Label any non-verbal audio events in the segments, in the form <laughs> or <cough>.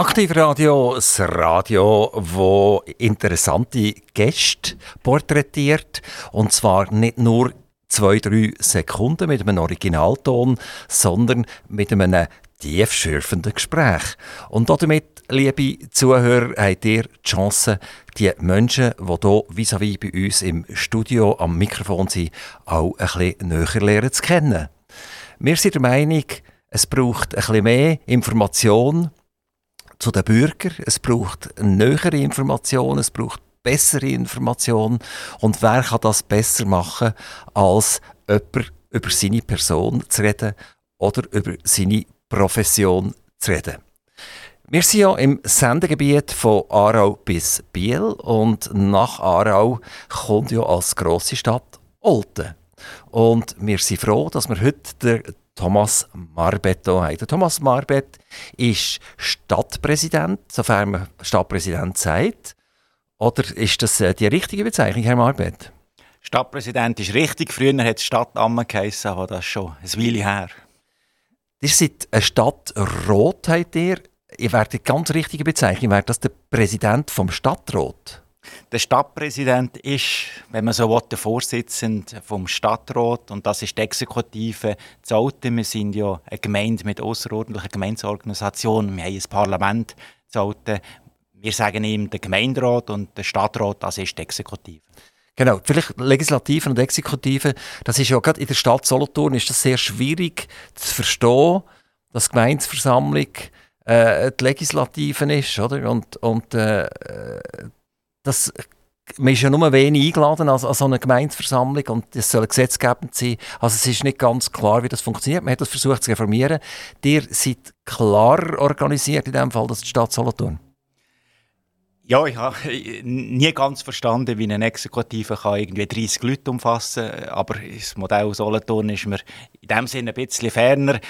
Aktivradio, das Radio, wo interessante Gäste porträtiert. Und zwar nicht nur zwei, drei Sekunden mit einem Originalton, sondern mit einem tiefschürfenden Gespräch. Und damit, liebe Zuhörer, habt ihr die Chance, die Menschen, die hier vis-à-vis bei uns im Studio am Mikrofon sind, auch ein bisschen näher lernen zu kennen. Wir sind der Meinung, es braucht ein bisschen mehr Information, zu den Bürgern. Es braucht nähere Informationen, es braucht bessere Informationen. Und wer kann das besser machen, als jemand über seine Person zu reden oder über seine Profession zu reden? Wir sind ja im Sendegebiet von Aarau bis Biel und nach Aarau kommt ja als grosse Stadt Olten. Und wir sind froh, dass wir heute den Thomas Marbet haben. Thomas Marbet ist Stadtpräsident, sofern man Stadtpräsident sagt. Oder ist das äh, die richtige Bezeichnung, Herr Marbet? Stadtpräsident ist richtig. Früher hat es Stadtamme geheissen, aber das ist schon ein Weile her. Ihr seid eine Stadt Rot, habt ihr. Ihr werdet ganz richtige Bezeichnung. Wäre das der Präsident vom Stadtrat? Der Stadtpräsident ist, wenn man so will, der Vorsitzende vom Stadtrat und das ist die Exekutive Zolten. Wir sind ja eine Gemeinde mit außerordentlicher Gemeindeorganisation. Wir haben ein Parlament Zolten. Wir sagen ihm der Gemeinderat und der Stadtrat, das ist die Exekutive. Genau, vielleicht Legislative und Exekutive, das ist ja gerade in der Stadt Solothurn ist das sehr schwierig zu verstehen, dass die Gemeindeversammlung äh, die Legislative ist, oder? Und, und äh, das, man ist ja nur wenig eingeladen an, an so eine Gemeindeversammlung und es soll gesetzgebend sein. Also es ist nicht ganz klar, wie das funktioniert. Man hat das versucht zu reformieren. Ihr seid klar organisiert in dem Fall, das ist die Stadt Solothurn. Ja, ich habe nie ganz verstanden, wie eine Exekutive kann irgendwie 30 Leute umfassen kann. Aber das Modell Solothurn ist mir in dem Sinne ein bisschen ferner.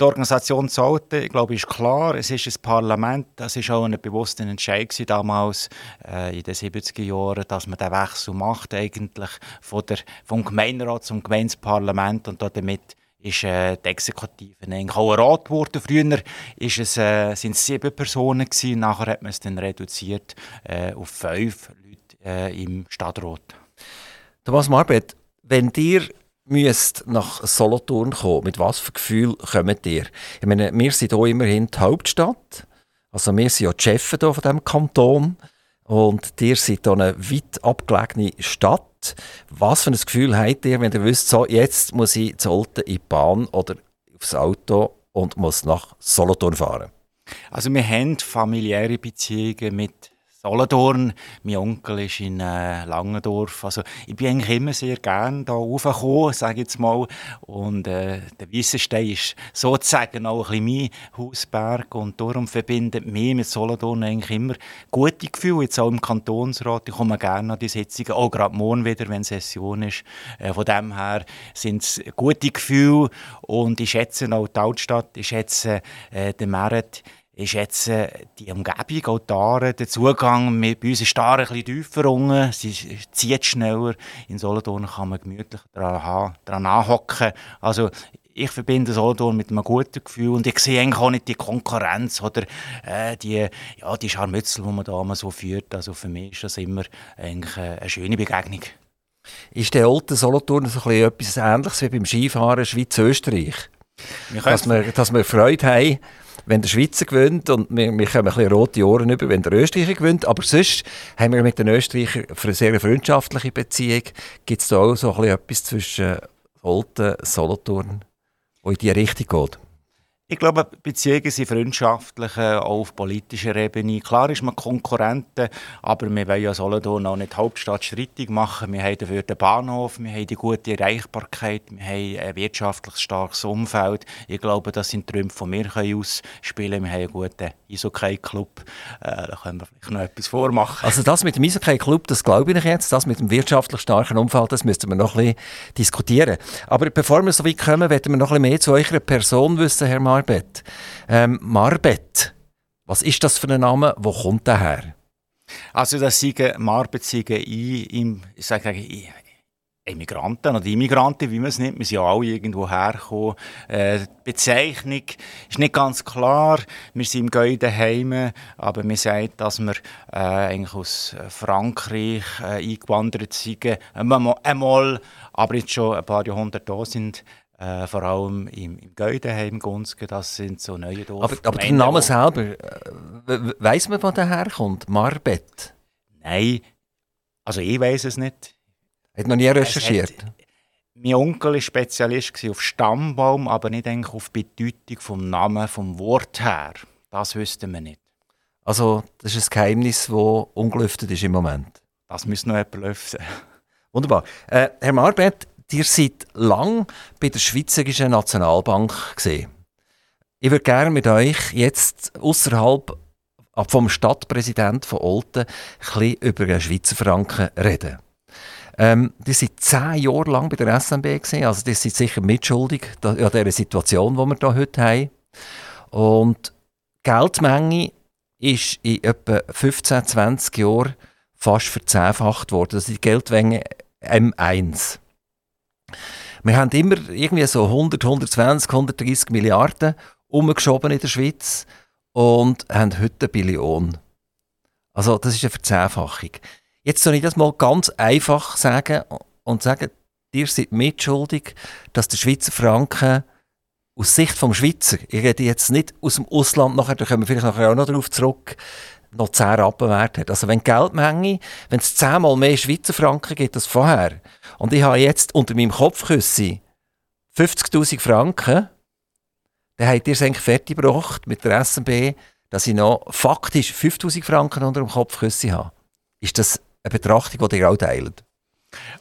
Die Organisation sollte, ich glaube, ist klar. Es ist ein Parlament. Das war auch ein bewusster Entscheid damals äh, in den 70er Jahren, dass man den Wechsel macht eigentlich von der, vom Gemeinderat zum Gemeindeparlament und damit ist äh, die Exekutive eigentlich auch ein Rat geworden. Früher ist es, äh, sind es sieben Personen gewesen, nachher hat man es dann reduziert äh, auf fünf Leute äh, im Stadtrat. Thomas Marbet, wenn ihr müsst nach Solothurn kommen, mit was für Gefühl kommt ihr? Ich meine, wir sind hier immerhin die Hauptstadt, also wir sind ja die Chefs von diesem Kanton und ihr seid hier eine weit abgelegene Stadt. Was für ein Gefühl habt ihr, wenn ihr wisst, so, jetzt muss ich zu Olten in die Bahn oder aufs Auto und muss nach Solothurn fahren? Also wir haben familiäre Beziehungen mit Solothurn. Mein Onkel ist in äh, Langendorf. Also ich bin eigentlich immer sehr gerne da raufgekommen, sage ich jetzt mal. Und äh, der Wissenstein ist sozusagen auch ein mein Hausberg. Und darum verbindet mich mit Solothurn eigentlich immer gute Gefühle. Jetzt auch im Kantonsrat. Ich komme gerne an die Sitzungen, auch gerade morgen wieder, wenn Session ist. Äh, von dem her sind es gute Gefühle. Und ich schätze auch die Altstadt, ich schätze äh, den Merit ist jetzt äh, die Umgebung, auch die Aare, der Zugang mit, bei uns ist die Aare ein bisschen tiefer unten, sie zieht schneller. In Solothurn kann man gemütlich daran, daran anhocken. Also ich verbinde Solothurn mit einem guten Gefühl und ich sehe eigentlich auch nicht die Konkurrenz oder äh, die, ja, die Scharmützel, die man da immer so führt. Also für mich ist das immer eigentlich eine schöne Begegnung. Ist der alte Solothurn so ein etwas Ähnliches wie beim Skifahren Schweiz-Österreich? Dass wir, dass wir Freude haben wenn der Schweizer gewinnt und wir, wir kommen ein bisschen rote Ohren über, wenn der Österreicher gewinnt. Aber sonst haben wir mit den Österreichern eine sehr freundschaftliche Beziehung. Gibt es da auch so ein bisschen etwas zwischen Olten Solothurn, wo in die Richtung geht? Ich glaube, Beziehungen sind freundschaftlich, auch auf politischer Ebene. Klar ist man Konkurrenten, aber wir wollen ja Solothurn auch nicht Hauptstadt streitig machen. Wir haben dafür den Bahnhof, wir haben die gute Erreichbarkeit, wir haben ein wirtschaftlich starkes Umfeld. Ich glaube, das sind Träume, die wir ausspielen können. Wir haben einen guten Eishockey-Club. Äh, da können wir vielleicht noch etwas vormachen. Also das mit dem Eishockey-Club, das glaube ich jetzt. Das mit dem wirtschaftlich starken Umfeld, das müssten wir noch ein bisschen diskutieren. Aber bevor wir so weit kommen, werden wir noch ein bisschen mehr zu eurer Person wissen, Herr Mann. Marbet. Ähm, Marbet, was ist das für ein Name? Wo kommt der her? Also das Siegen, Marbet ich, im, ich sage, Emigranten oder Immigranten, wie man es nennt. Wir sind ja alle irgendwo hergekommen. Äh, die Bezeichnung ist nicht ganz klar. Wir sind im Gäu daheim, aber man sagt, dass wir äh, eigentlich aus Frankreich äh, eingewandert sind. Einmal, aber jetzt schon ein paar Jahrhunderte da sind. Äh, vor allem im, im Geudenheim, Gunzgen, das sind so neue Dorf. Aber, aber der Name selber, äh, weiss man, wo der herkommt? Marbet? Nein, also ich weiß es nicht. Hat noch nie recherchiert? Hat, mein Onkel war Spezialist auf Stammbaum, aber nicht eigentlich auf die Bedeutung vom Namen, vom Wort her. Das wüssten wir nicht. Also, das ist ein Geheimnis, das ungelüftet ist im Moment. Das müssen noch jemand lüften. Wunderbar. Äh, Herr Marbet, ihr seid lang bei der Schweizerischen Nationalbank gesehen. Ich würde gerne mit euch jetzt außerhalb vom Stadtpräsident von Olten ein über den Schweizer Franken reden. Ähm, die sind zehn Jahre lang bei der SMB gewesen, also die sind sicher mitschuldig an dieser Situation, die wir hier heute haben. Und die Geldmenge ist in etwa 15, 20 Jahren fast verzehnfacht worden. Das ist die Geldmenge M1. Wir haben immer irgendwie so 100, 120, 130 Milliarden umgeschoben in der Schweiz und haben heute eine Billion. Also das ist eine Verzehnfachung. Jetzt soll ich das mal ganz einfach sagen und sagen, ihr seid mitschuldig, dass der Schweizer Franken aus Sicht vom Schweizer, ich rede jetzt nicht aus dem Ausland nachher, da kommen wir vielleicht nachher auch noch darauf zurück, noch 10 Rappen wert hat. Also wenn die Geldmenge, wenn es zehnmal mehr Schweizer Franken gibt als vorher und ich habe jetzt unter meinem Kopfküsse 50'000 Franken, dann habt ihr es eigentlich fertig gebracht mit der SMB, dass ich noch faktisch 50'000 Franken unter dem Kopfküsse habe. Ist das eine Betrachtung, die ihr auch teilt?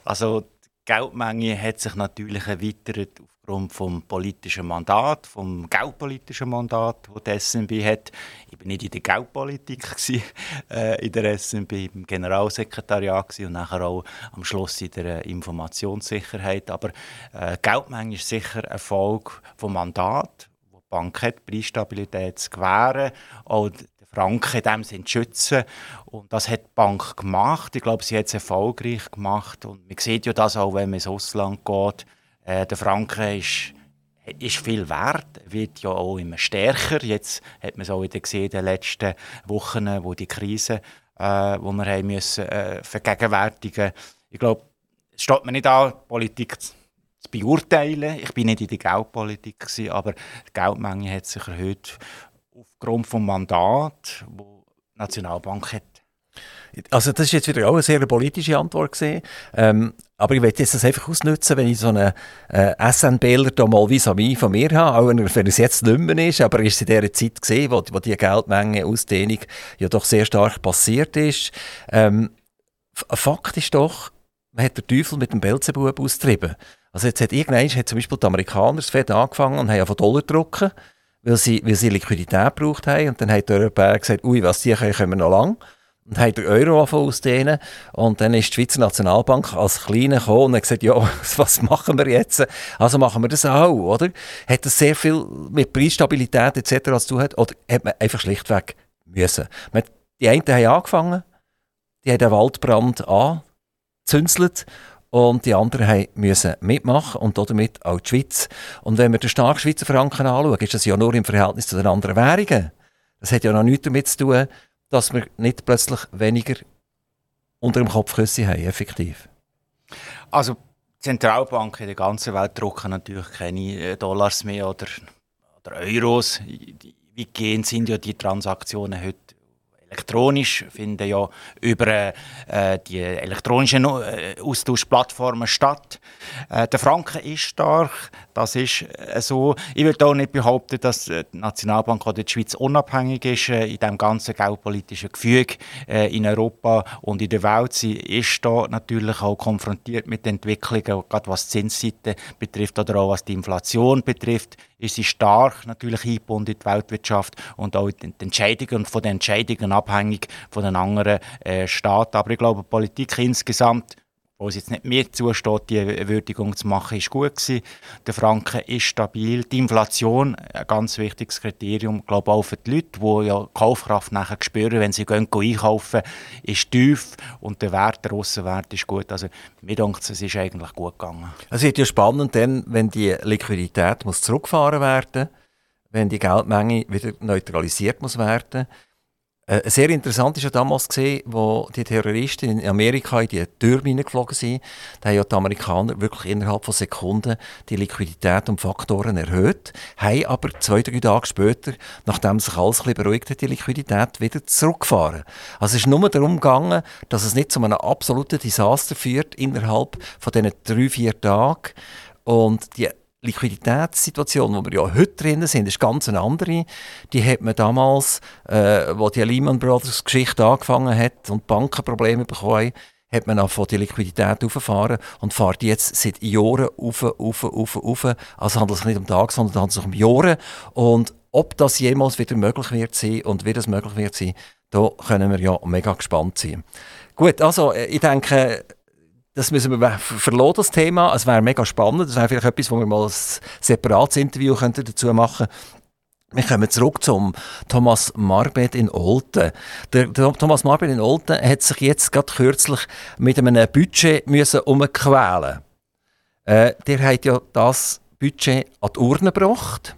Also die Geldmenge hat sich natürlich erweitert aufgrund vom politischen Mandat, vom geldpolitischen Mandat, das die SNB hat. Ich war nicht in der Geldpolitik <laughs> gewesen, äh, in der SNB, im Generalsekretariat gewesen, und nachher auch am Schluss in der Informationssicherheit. Aber äh, Geldmenge ist sicher ein Folge vom Mandat, wo die Bank hat, Preisstabilität zu gewähren. Auch Franken in dem Sinne zu schützen. Und das hat die Bank gemacht. Ich glaube, sie hat es erfolgreich gemacht. Und man sieht ja das auch, wenn man ins Ausland geht. Äh, der Franken ist, ist viel wert, wird ja auch immer stärker. Jetzt hat man es auch wieder gesehen in den letzten Wochen, wo die Krise, äh, wo wir haben müssen, äh, vergegenwärtigen Ich glaube, es steht mir nicht an, Politik zu beurteilen. Ich bin nicht in der Geldpolitik, aber die Geldmenge hat sich erhöht aufgrund des Mandats, das die Nationalbank hat. Also das ist jetzt wieder auch eine sehr politische Antwort gesehen. Ähm, aber ich möchte das einfach ausnutzen, wenn ich so einen äh, SNBler da mal vis-à-vis von mir habe, auch wenn, es jetzt nicht mehr ist, aber ist in dieser Zeit gesehen, wo, wo die Geldmenge Ausdehnung ja doch sehr stark passiert ist. Ähm, Fakt ist doch, man hat den Teufel mit dem Belzebub austrieben. Also jetzt hat irgendwann hat zum Beispiel die Amerikaner das Fed angefangen und haben von Dollar drucken weil sie, weil sie Liquidität gebraucht haben. Und dann hat der Europäer gesagt, ui, was die können wir noch lang. Und hat den Euro ausdehnen. Und dann ist die Schweizer Nationalbank als Kleine gekommen und hat gesagt, ja, <laughs> was machen wir jetzt? Also machen wir das auch, oder? Hat das sehr viel mit Preisstabilität etc. zu tun? Oder hat man einfach schlichtweg müssen? Die einen haben angefangen, die haben den Waldbrand angezünzelt und die anderen müssen mitmachen und damit auch die Schweiz. Und wenn wir den starken Schweizer Franken anschauen, ist das ja nur im Verhältnis zu den anderen Währungen. Das hat ja noch nichts damit zu tun, dass wir nicht plötzlich weniger unter dem Kopfküsse haben, effektiv. Also Zentralbanken in der ganzen Welt drucken natürlich keine äh, Dollars mehr oder, oder Euros. Wie gehen sind ja die Transaktionen heute elektronisch, finden ja über äh, die elektronischen äh, Austauschplattformen statt. Äh, der Franken ist stark, das ist äh, so. Ich würde auch nicht behaupten, dass äh, die Nationalbank oder die Schweiz unabhängig ist in dem ganzen geopolitischen Gefüge in Europa und in der Welt. Sie ist da natürlich auch konfrontiert mit Entwicklungen, gerade was die Zinsseite betrifft oder auch was die Inflation betrifft ist sie stark natürlich eingebunden in die Weltwirtschaft und auch die Entscheidungen und von den Entscheidungen abhängig von den anderen äh, Staaten. Aber ich glaube, Politik insgesamt wo es jetzt nicht mir zusteht, die Würdigung zu machen, ist gut gewesen. Der Franken ist stabil. Die Inflation, ein ganz wichtiges Kriterium, glaube auch für die Leute, die ja Kaufkraft nachher spüren, wenn sie gehen, gehen einkaufen, ist tief und der Wert, der Aussenwert ist gut. Also mir denke es ist eigentlich gut gegangen. Es wird ja spannend dann, wenn die Liquidität muss zurückgefahren werden wenn die Geldmenge wieder neutralisiert muss werden äh, sehr interessant ist ja damals gesehen, wo die Terroristen in Amerika in die Türme geflogen sind. Da haben ja die Amerikaner wirklich innerhalb von Sekunden die Liquidität um Faktoren erhöht, haben aber zwei, drei Tage später, nachdem sich alles ein bisschen beruhigt hat, die Liquidität wieder zurückgefahren. Also es ist nur darum gegangen, dass es nicht zu einem absoluten Desaster führt innerhalb von diesen drei, vier Tagen. Und die Liquiditätssituation, wo wir ja heute drin sind, ist ganz eine andere. Die hat man damals, äh, wo die Lehman Brothers Geschichte angefangen hat und Bankenprobleme bekommen hat man auch von die Liquidität aufgefahren und fährt jetzt seit Jahren auf, auf, auf, auf. Also handelt es nicht um Tage, sondern handelt es um Jahre. Und ob das jemals wieder möglich wird sein und wie das möglich wird sein, da können wir ja mega gespannt sein. Gut, also äh, ich denke, das müssen wir verloren, das Thema. Es wäre mega spannend. Das wäre vielleicht etwas, wo wir mal ein separates Interview könnten dazu machen wir kommen zurück zum Thomas Marbet in Olten. Der, der, Thomas Marbet in Olten hat sich jetzt gerade kürzlich mit einem Budget müssen umquälen. Äh, der hat ja das Budget an die Urne gebracht.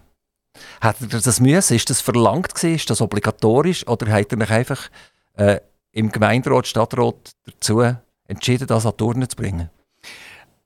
Hat er das müssen? Ist das verlangt gewesen? Ist das obligatorisch? Oder hat er mich einfach äh, im Gemeinderat, Stadtrat dazu entschieden, das an die Urne zu bringen?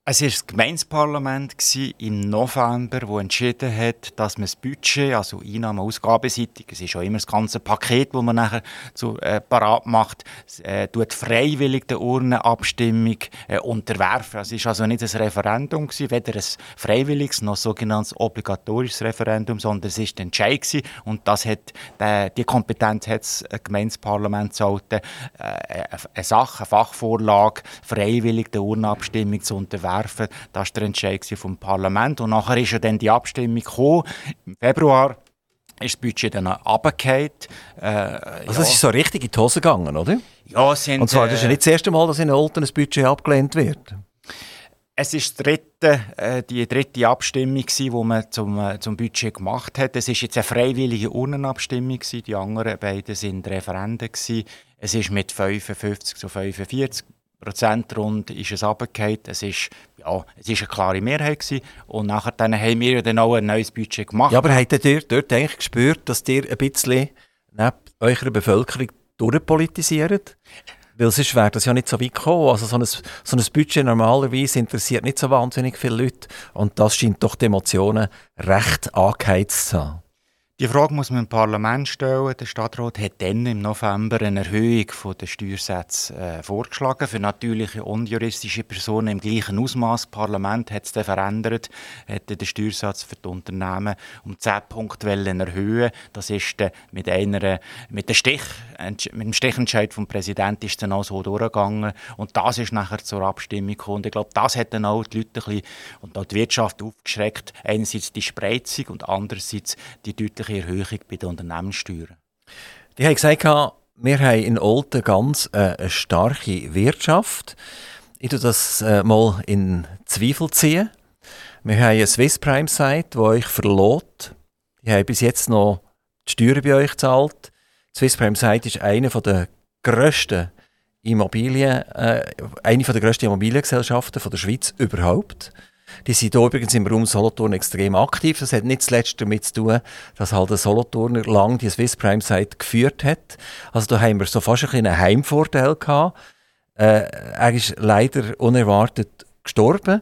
Es war das Gemeindeparlament im November, das entschieden hat, dass man das Budget, also Einnahmen- Ausgabenseitig, es ist schon immer das ganze Paket, das man nachher zu, äh, parat macht, äh, tut freiwillig der Urnenabstimmung äh, unterwerfen. Es war also nicht ein Referendum, gewesen, weder ein freiwilliges noch ein sogenanntes obligatorisches Referendum, sondern es war der Entscheid gewesen, und das hat, äh, die Kompetenz hat das Gemeindeparlament sollte, äh, eine Sache, eine Fachvorlage, freiwillig der Urnenabstimmung zu unterwerfen werfen. Das war der Entscheid vom Parlament. Und nachher ist ja dann die Abstimmung gekommen. Im Februar ist das Budget dann runtergefallen. Äh, also es ist so richtig in die Hose gegangen, oder? Ja, sind... Und zwar, das ist ja nicht das erste Mal, dass in Olten ein Budget abgelehnt wird. Es ist die dritte, äh, die dritte Abstimmung, die man zum, äh, zum Budget gemacht hat. Es ist jetzt eine freiwillige Urnenabstimmung. Die anderen beiden waren Referenden. Es ist mit 55 zu 45 Prozent rund ist es runtergefallen. Es ist, ja, es ist eine klare Mehrheit gewesen. Und nachher dann haben wir dann auch ein neues Budget gemacht. Ja, aber habt ihr dort eigentlich gespürt, dass ihr ein bisschen neben eurer Bevölkerung durchpolitisiert? Weil sonst wäre das ja nicht so weit gekommen. Also so ein, so ein Budget normalerweise interessiert nicht so wahnsinnig viele Leute. Und das scheint doch die Emotionen recht angeheizt zu haben. Die Frage muss man im Parlament stellen. Der Stadtrat hat dann im November eine Erhöhung der Steuersätze äh, vorgeschlagen für natürliche und juristische Personen im gleichen Ausmaß. Das Parlament hat es dann verändert, hat den Steuersatz für die Unternehmen um 10 Punkte erhöhen. Das ist dann mit einer, mit, der Stich, mit dem Stichentscheid vom Präsidenten ist dann auch so durchgegangen. Und das ist nachher zur Abstimmung gekommen. Und ich glaube, das hat dann auch die Leute ein bisschen, und auch die Wirtschaft aufgeschreckt. Einerseits die Spreizung und andererseits die deutliche deutliche Erhöhung bei den Unternehmenssteuern. Die haben gesagt, wir haben in Olten ganz äh, eine starke Wirtschaft. Ich tue das äh, mal in Zweifel ziehen. Wir haben eine Swiss Prime Site, die euch verlot. Die haben bis jetzt noch die Steuern bei euch gezahlt. Die Swiss Prime Site ist eine der grössten Immobilien, äh, eine der grössten Immobiliengesellschaften der Schweiz überhaupt. Die sind hier übrigens im Raum Solothurn extrem aktiv. Das hat nicht zuletzt damit zu tun, dass halt der Solothurner lang die Swiss Prime Site geführt hat. Also da haben wir so fast ein einen Heimvorteil gehabt. Äh, er ist leider unerwartet gestorben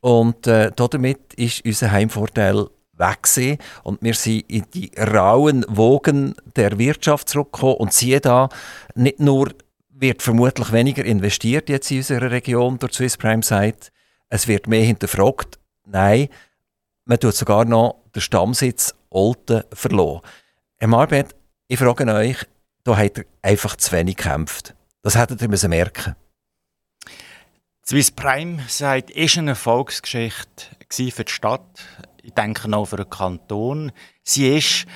und äh, damit ist unser Heimvorteil weg gewesen. und wir sind in die rauen Wogen der Wirtschaft zurückgekommen und siehe da, nicht nur wird vermutlich weniger investiert jetzt in unserer Region durch Swiss Prime Site, es wird mehr hinterfragt. Nein, man tut sogar noch den Stammsitz Olten verloren. Herr Marbet, ich frage euch, da habt ihr einfach zu wenig gekämpft. Das hättet ihr müssen merken Swiss Prime sagt, ist eine Erfolgsgeschichte für die Stadt. Ich denke auch für den Kanton. Sie ist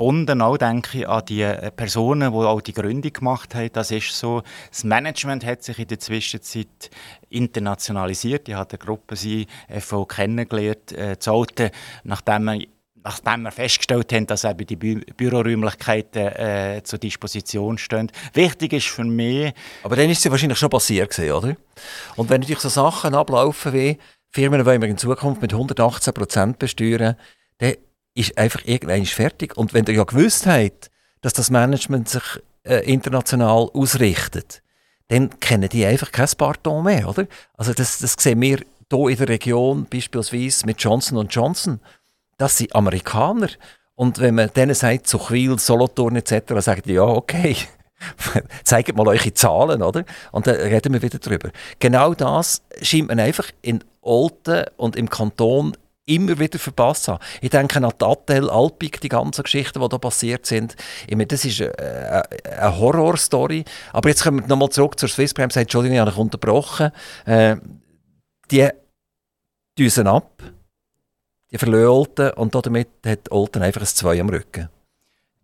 gebunden auch, denke ich, an die äh, Personen, die auch die Gründung gemacht haben. Das ist so. Das Management hat sich in der Zwischenzeit internationalisiert. Ich habe eine Gruppe CFO kennengelernt, äh, Zolte, nachdem man nachdem wir festgestellt haben, dass eben die Bü Büroräumlichkeiten äh, zur Disposition stehen. Wichtig ist für mich... Aber dann ist es ja wahrscheinlich schon passiert oder? Und wenn natürlich so Sachen ablaufen wie Firmen wollen wir in Zukunft mit 118 Prozent besteuern, dann ist einfach irgendwann fertig. Und wenn ihr ja gewusst habt, dass das Management sich äh, international ausrichtet, dann kennen die einfach kein Pardon mehr, oder? Also das, das sehen wir hier in der Region beispielsweise mit Johnson Johnson. Das sind Amerikaner. Und wenn man denen sagt, Zuchwil, Solothurn etc., sagen die, ja, okay, <laughs> zeigt mal eure Zahlen, oder? Und dann reden wir wieder drüber. Genau das scheint man einfach in Olten und im Kanton immer wieder verpasst haben. Ich denke an Tattel, Alpik, die ganzen Geschichten, die da passiert sind. Ich meine, das ist eine, eine Horrorstory. Aber jetzt kommen wir nochmal zurück zur Swissprime. Entschuldigung, ich habe mich unterbrochen. Äh, die düsen ab, die verlieren Olten und damit hat Olten einfach ein Zwei am Rücken.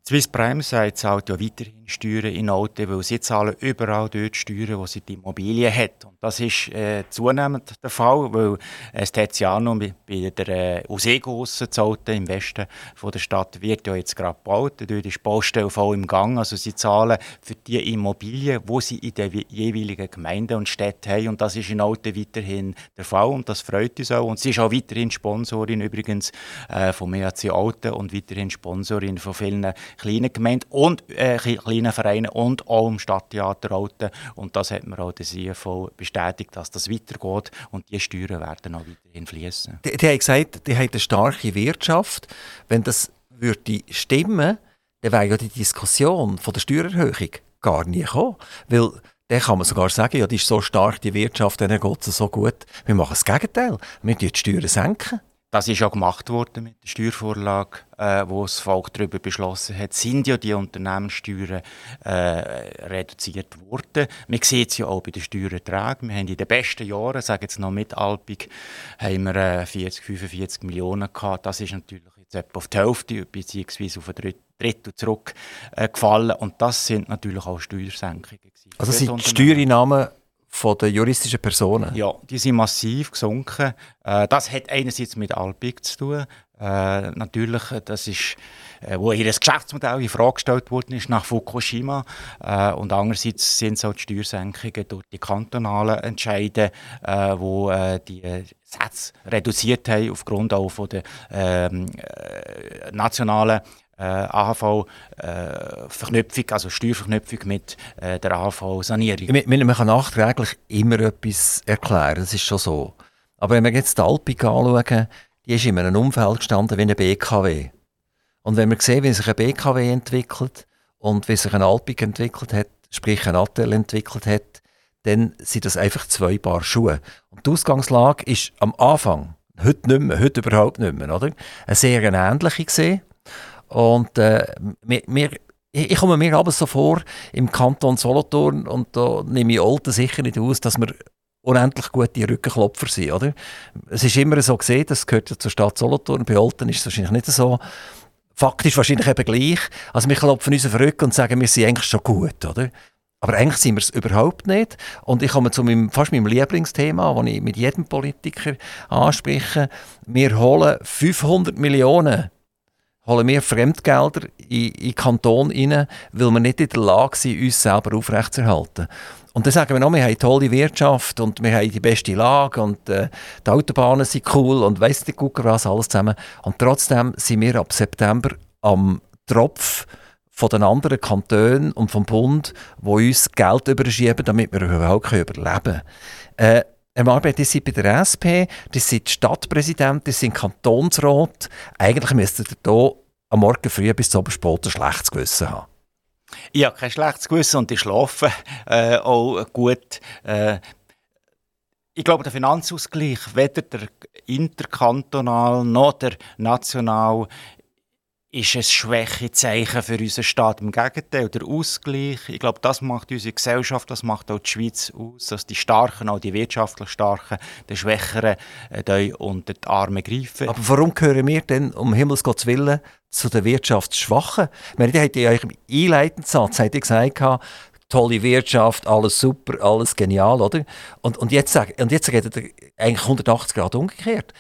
Swiss Prime sagt, zahlt ja weiterhin Steuern in Alten, weil sie zahlen überall dort Steuern, wo sie die Immobilie hat. Und das ist äh, zunehmend der Fall, weil das Tiziano bei der äh, Usego im Westen von der Stadt wird ja jetzt gerade gebaut. Dort ist die Baustelle voll im Gang. Also sie zahlen für die Immobilien, wo sie in den jeweiligen Gemeinden und Städten haben. Und das ist in Alten weiterhin der Fall und das freut uns auch. Und sie ist auch weiterhin Sponsorin übrigens äh, vom EAC Alten und weiterhin Sponsorin von vielen kleinen Gemeinden und äh, kleinen Vereinen und auch im Stadttheater Alten. Und das hat mir auch der CFO bestätigt, dass das weitergeht und die Steuern werden auch weiterhin fließen. Die, die haben gesagt, die haben eine starke Wirtschaft. Wenn das würde stimmen, dann wäre ja die Diskussion von der Steuererhöhung gar nie gekommen. Weil dann kann man sogar sagen, ja, die ist so stark, die Wirtschaft, dann geht es so gut. Wir machen das Gegenteil. Wir die Steuern senken. Das ist ja gemacht worden mit der Steuervorlage, äh, wo das Volk darüber beschlossen hat, sind ja die Unternehmenssteuern äh, reduziert worden. Man sieht es ja auch bei den Steuererträgen. Wir haben in den besten Jahren, sagen jetzt noch mit Alpig, haben wir äh, 40, 45 Millionen gehabt. Das ist natürlich jetzt etwa auf die Hälfte bzw. auf ein Drittel zurückgefallen. Äh, Und das sind natürlich auch Steuersenkungen. Also sind die Steuereinnahmen von den juristischen Personen? Ja, die sind massiv gesunken. Äh, das hat einerseits mit Alpic zu tun. Äh, natürlich, das ist, äh, wo ihr Geschäftsmodell in Frage gestellt worden ist nach Fukushima. Und andererseits sind es auch die Steuersenkungen durch die kantonalen Entscheide, wo die Sätze reduziert haben aufgrund auch von der ähm, nationalen äh, AHV-Verknüpfung, äh, also Steuerverknüpfung mit äh, der AHV-Sanierung. Man, man, kann nachträglich immer etwas erklären, das ist schon so. Aber wenn wir jetzt die Alpik anschauen, die ist in einem Umfeld gestanden wie eine BKW. Und wenn wir sehen, wie sich eine BKW entwickelt und wie sich eine Alpik entwickelt hat, sprich ein Attel entwickelt hat, dann sind das einfach zwei Paar Schuhe. Und die Ausgangslage ist am Anfang, heute nicht mehr, heute überhaupt nicht mehr, oder? Eine sehr ähnliche gesehen. Und äh, wir, wir, ich komme mir aber so vor, im Kanton Solothurn, und da nehme ich Olten sicher nicht aus, dass wir unendlich gute Rückenklopfer sind. Oder? Es ist immer so gesehen, das gehört ja zur Stadt Solothurn, bei Olten ist es wahrscheinlich nicht so. Faktisch wahrscheinlich eben gleich. Also wir klopfen uns auf den Rücken und sagen, wir sind eigentlich schon gut, oder? Aber eigentlich sind wir es überhaupt nicht. Und ich komme zu meinem, fast meinem Lieblingsthema, das ich mit jedem Politiker anspreche. Wir holen 500 Millionen holen wir Fremdgelder in, in Kanton rein, weil wir nicht in der Lage sind, uns selber aufrechtzuerhalten. Und dann sagen wir noch, wir haben eine tolle Wirtschaft und wir haben die beste Lage und äh, die Autobahnen sind cool und weiss nicht was, alles zusammen. Und trotzdem sind wir ab September am Tropf von den anderen Kantonen und vom Bund, wo uns Geld überschieben, damit wir überhaupt überleben können. Äh, Marbert, Sie sind bei der SP, Sie sind Stadtpräsident, Sie sind Kantonsrat. Eigentlich müsstet ihr hier am Morgen früh bis zum spät ein schlechtes Gewissen haben. Ich habe kein schlechtes Gewissen und ich schlafe äh, auch gut. Äh, ich glaube, der Finanzausgleich, weder der interkantonal noch der national, ist ein Schwächezeichen für unseren Staat. Im Gegenteil, der Ausgleich, ich glaube, das macht unsere Gesellschaft, das macht auch die Schweiz aus, dass die Starken, auch die wirtschaftlich Starken, den Schwächeren äh, unter die Arme greifen. Aber warum gehören wir denn, um Himmels Gottes Willen, zu den Wirtschaftsschwachen? Ich meine, die hat ja im einleitenden Satz hat gesagt, tolle Wirtschaft, alles super, alles genial, oder? Und, und jetzt, und jetzt redet er eigentlich 180 Grad umgekehrt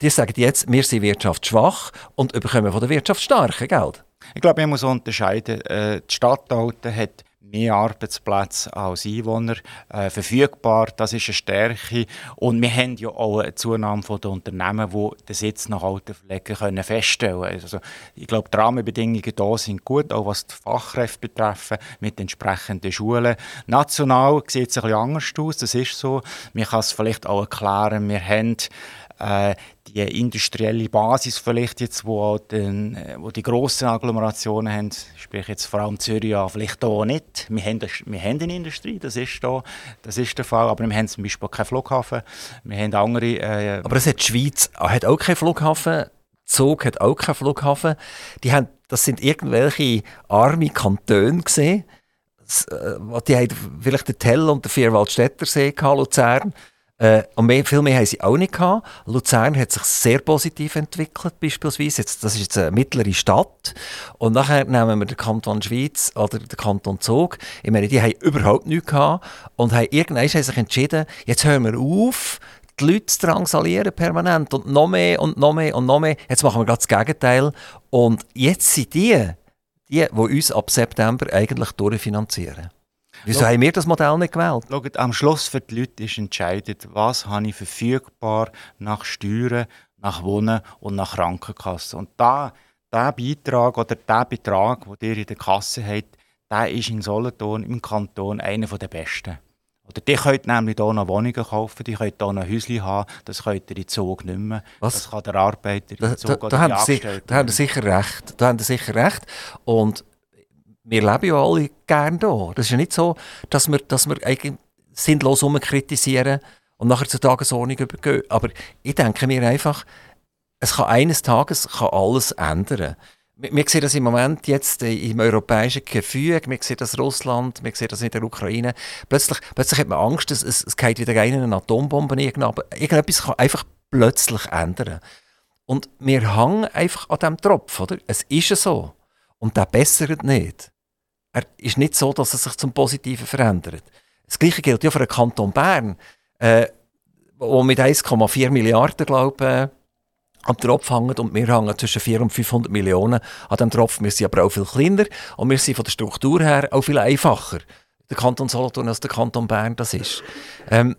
die sagen jetzt, wir sind wirtschaftsschwach und bekommen von der Wirtschaft starke Geld. Ich glaube, man muss unterscheiden. Äh, die Stadt Alten hat mehr Arbeitsplätze als Einwohner äh, verfügbar. Das ist eine Stärke. Und wir haben ja auch eine Zunahme der Unternehmen, die den Sitz nach Altenpflege können feststellen können. Also, ich glaube, die Rahmenbedingungen hier sind gut, auch was die Fachkräfte betreffen, mit entsprechenden Schulen. National sieht es ein bisschen anders aus, das ist so. Man kann es vielleicht auch erklären, wir haben äh, die industrielle Basis vielleicht jetzt, wo, den, äh, wo die grossen Agglomerationen haben, sprich jetzt vor allem Zürich, vielleicht hier nicht. Wir haben, wir haben eine Industrie, das ist, da, das ist der Fall, aber wir haben zum Beispiel keinen Flughafen. Wir haben andere... Äh, aber das hat die Schweiz hat auch keinen Flughafen, Zug hat auch keinen Flughafen. Die haben, das sind irgendwelche arme Kantone gesehen. Äh, die haben vielleicht den Tell und den Vierwaldstättersee Luzern. Äh, und mehr, viel mehr haben sie auch nicht gehabt. Luzern hat sich sehr positiv entwickelt, beispielsweise. Jetzt, das ist jetzt eine mittlere Stadt. Und nachher nehmen wir den Kanton Schweiz oder den Kanton Zug. Ich meine, die haben überhaupt nichts gehabt und haben irgendwann haben sich entschieden, jetzt hören wir auf, die Leute zu drangsalieren permanent und noch mehr und noch mehr und noch mehr. Jetzt machen wir gerade das Gegenteil. Und jetzt sind die, die, die uns ab September eigentlich durchfinanzieren. Wieso haben wir das Modell nicht gewählt? Schaut, am Schluss für die Leute ist entscheidend, was habe ich verfügbar nach Steuern, nach Wohnen und nach Krankenkasse. Und da, der Beitrag oder der Betrag, den ihr in der Kasse habt, der ist in Solothurn, im Kanton, einer der besten. Oder die könnt nämlich hier noch Wohnungen kaufen, die könnt hier noch Häuschen haben, das könnt ihr in Zug nicht mehr. Was? Das kann der Arbeiter in Zug da, da, da die haben Da haben Sie sicher recht. Da haben Sie sicher recht. Und wir leben ja alle gerne hier. Das ist ja nicht so, dass wir, dass wir eigentlich sinnlos kritisieren und nachher zur Tagesordnung übergehen. Aber ich denke mir einfach, es kann eines Tages kann alles ändern. Wir, sehen das im Moment jetzt im europäischen Gefüge, wir sehen das in Russland, wir sehen das in der Ukraine. Plötzlich, plötzlich hat man Angst, es, es, es geht wieder eine Atombombe. Irgendetwas kann einfach plötzlich ändern. Und wir hängen einfach an diesem Tropf, oder? Es ist so. Und der bessert nicht er ist nicht so, dass er sich zum Positiven verändert. Das Gleiche gilt ja für den Kanton Bern, äh, wo mit 1,4 Milliarden, glaube ich, äh, am Tropf hängt und wir hängen zwischen 400 und 500 Millionen an dem Tropf. Wir sind aber auch viel kleiner und wir sind von der Struktur her auch viel einfacher. Der Kanton Solothurn als der Kanton Bern das ist. Ähm,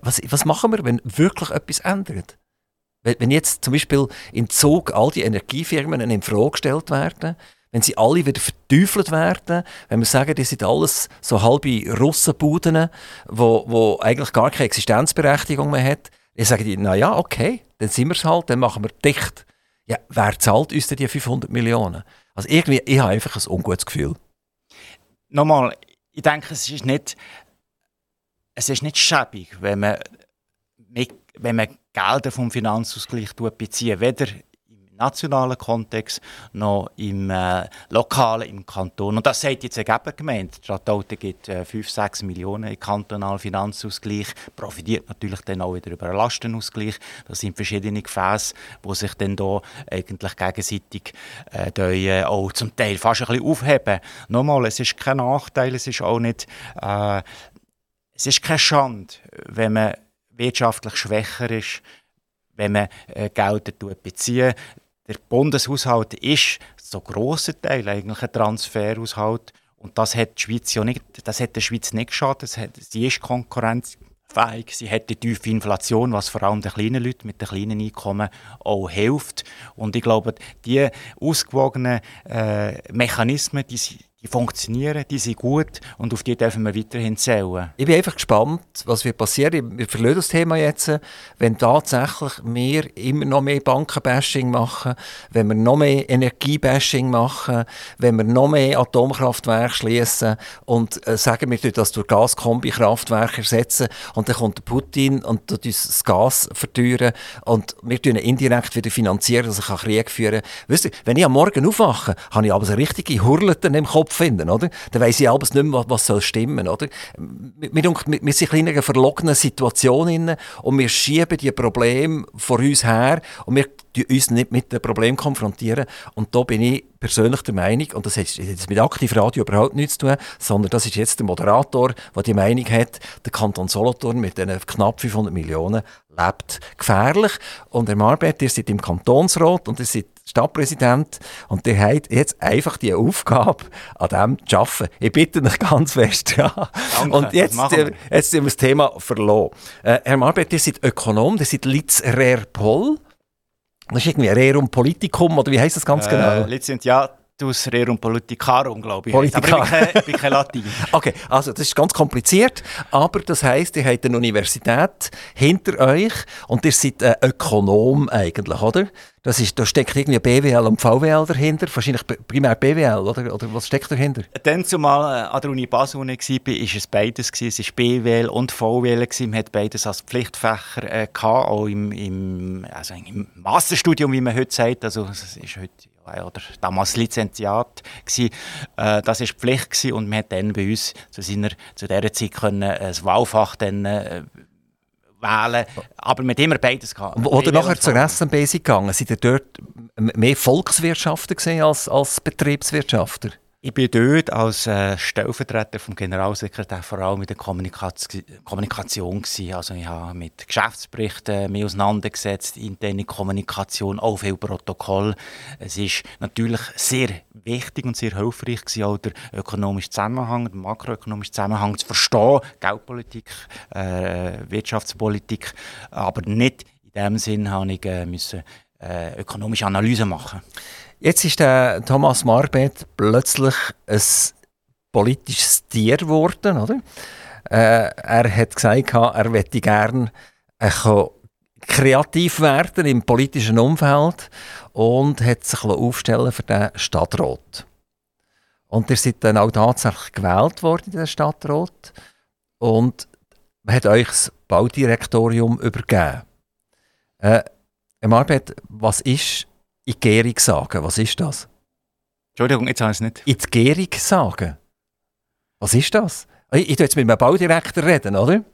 was, was machen wir, wenn wirklich etwas ändert? Wenn jetzt zum Beispiel in Zug all die Energiefirmen in Frage gestellt werden, wenn sie alle wieder verteufelt werden, wenn wir sagen, das sind alles so halbe Russenbuden, wo, wo eigentlich gar keine Existenzberechtigung mehr hat, dann sagen die, na ja, okay, dann sind wir es halt, dann machen wir dicht. Ja, wer zahlt uns denn die 500 Millionen? Also irgendwie, ich habe einfach ein ungutes Gefühl. Nochmal, ich denke, es ist nicht, es ist nicht schäbig, wenn man, wenn man Gelder vom Finanzausgleich bezieht, weder nationalen Kontext noch im äh, lokalen, im Kanton. Und das sagt jetzt eine Gemeinde. Die Stadt Alten gibt äh, 5, 6 Millionen im kantonalen Finanzausgleich, profitiert natürlich dann auch wieder über einen Lastenausgleich. Das sind verschiedene Gefäße, die sich dann hier eigentlich gegenseitig äh, die, äh, auch zum Teil fast ein bisschen aufheben. Nochmal, es ist kein Nachteil, es ist auch nicht, äh, es ist keine Schande, wenn man wirtschaftlich schwächer ist, wenn man äh, Gelder bezieht der Bundeshaushalt ist so grosser Teil eigentlich ein Transferhaushalt und das hat die Schweiz ja nicht, das hat der Schweiz nicht geschadet. Hat, sie ist konkurrenzfähig, sie hat die tiefe Inflation, was vor allem den kleinen Leuten mit den kleinen Einkommen auch hilft. Und ich glaube, die ausgewogenen äh, Mechanismen, die, die funktionieren, die sind gut und auf die dürfen wir weiterhin zählen. Ich bin einfach gespannt, was wird passieren. Wir verlieren das Thema jetzt, wenn tatsächlich wir immer noch mehr Bankenbashing machen, wenn wir noch mehr Energiebashing machen, wenn wir noch mehr Atomkraftwerke schließen und äh, sagen wir das durch Gaskombikraftwerke ersetzen und dann kommt der Putin und tut uns das Gas verteuern und wir tun indirekt wieder finanzieren, dass er Krieg führen kann. Weißt du, wenn ich am Morgen aufwache, habe ich aber so richtige Hurleten im Kopf finden, oder? Dann weiss ich alles nicht mehr, was, soll stimmen, oder? Wir, wir, wir sind in einer verlogenen Situation inne und wir schieben die Probleme vor uns her und wir uns nicht mit dem Problem konfrontieren. Und da bin ich persönlich der Meinung, und das hat jetzt mit Aktivradio überhaupt nichts zu tun, sondern das ist jetzt der Moderator, der die Meinung hat, der Kanton Solothurn mit diesen knapp 500 Millionen lebt gefährlich. Und Herr Marbet, ihr seid im Kantonsrat und ihr seid Stadtpräsident und ihr habt jetzt einfach die Aufgabe, an dem zu arbeiten. Ich bitte euch ganz fest. Ja. Danke, und jetzt, wir. jetzt sind wir das Thema verloren. Äh, Herr Marbet, ihr seid Ökonom, ihr seid Litz Pol. Das ist irgendwie Rerum Politicum, oder wie heißt das ganz äh, genau? Lizenziatus Rerum Politicarum, glaube ich. Politicarum. Aber ich bin kein Latin. <laughs> okay, also das ist ganz kompliziert, aber das heisst, ihr habt eine Universität hinter euch und ihr seid ein Ökonom eigentlich, oder? Das ist, da steckt irgendwie BWL und VWL dahinter, wahrscheinlich primär BWL, oder? Oder was steckt dahinter? Dann, zumal äh, an der Uni Basel war, war es beides. Gewesen. Es war BWL und VWL. Gewesen. Man hat beides als Pflichtfächer äh, gehabt, auch im, im, also im Masterstudium, wie man heute sagt. Also, es ist heute oder damals Lizenziat gsi. Äh, das ist Pflicht gewesen und man hat dann bei uns zu, seiner, zu dieser Zeit können, äh, ein Wahlfach dann, äh, wählen, aber mit immer beides gehabt. Oder nachher zur SMB gegangen, sind ihr dort mehr Volkswirtschafter gesehen als, als Betriebswirtschafter? Ich bin dort als äh, Stellvertreter vom Generalsekretär vor allem mit der Kommunikation. Also ich habe mit Geschäftsberichten mich auseinandergesetzt, interne Kommunikation, auch viel Protokoll. Es ist natürlich sehr wichtig und sehr hilfreich gewesen, auch der ökonomische Zusammenhang, der makroökonomische Zusammenhang zu verstehen, Geldpolitik, äh, Wirtschaftspolitik, aber nicht in dem Sinn habe ich äh, müssen, äh, ökonomische Analyse machen. Jetzt ist der Thomas Marbet plötzlich ein politisches Tier geworden, oder? Äh, er hat gesagt, er möchte gerne äh, kreativ werden im politischen Umfeld und hat sich aufstellen für den Stadtrat. Und ihr seid dann auch tatsächlich gewählt worden in den Stadtrat und hat euch das Baudirektorium übergeben. Äh, Marbet, was ist in Gärung sagen. Was ist das? Entschuldigung, jetzt habe ich es nicht. Gärung sagen. Was ist das? Ich, ich jetzt mit einem Baudirektor reden, oder?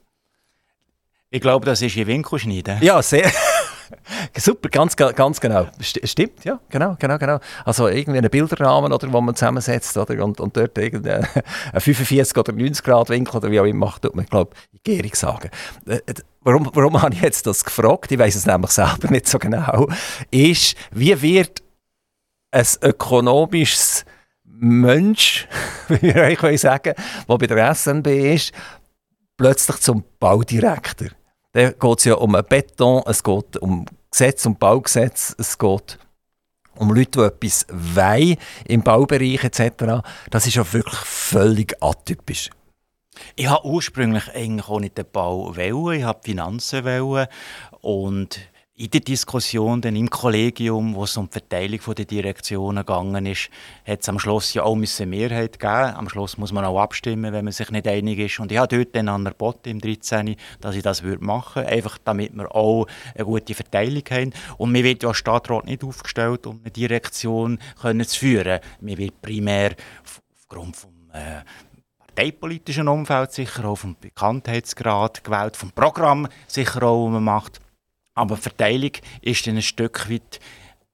Ich glaube, das ist in Winkel schneiden. Ja, sehr. <laughs> Super, ganz, ganz genau. Stimmt, ja, genau, genau, genau. Also irgendwie einen Bilderrahmen, oder, wo man zusammensetzt oder, und, und dort irgendein <laughs> 45 oder 90 Grad Winkel oder wie auch immer macht, tut man, glaube ich, Gärung sagen. Äh, warum, warum <laughs> habe ich jetzt das gefragt? Ich weiß es nämlich selber nicht so genau. Ist, wie wird ein ökonomisches Mensch, wie ich euch sagen, der bei der SNB ist, plötzlich zum Baudirektor? Da geht es ja um Beton, es geht um Gesetz, um Baugesetz, es geht um Leute, die etwas wollen im Baubereich etc. Das ist ja wirklich völlig atypisch. Ich habe ursprünglich eigentlich auch nicht den Bau wollen, ich habe Finanzen wollen und in der Diskussion dann im Kollegium, wo es um die Verteilung der Direktionen gegangen ist, hat es am Schluss ja auch eine Mehrheit gegeben. Am Schluss muss man auch abstimmen, wenn man sich nicht einig ist. Und ich habe dort dann an der Bot im 13., dass ich das machen würde, einfach damit wir auch eine gute Verteilung haben. Und mir wird ja als Stadtrat nicht aufgestellt, um eine Direktion können zu führen. Mir wird primär aufgrund vom äh, parteipolitischen Umfeld sicher auch vom Bekanntheitsgrad gewählt, vom Programm sicher auch, was man macht. Aber die Verteilung ist dann ein Stück weit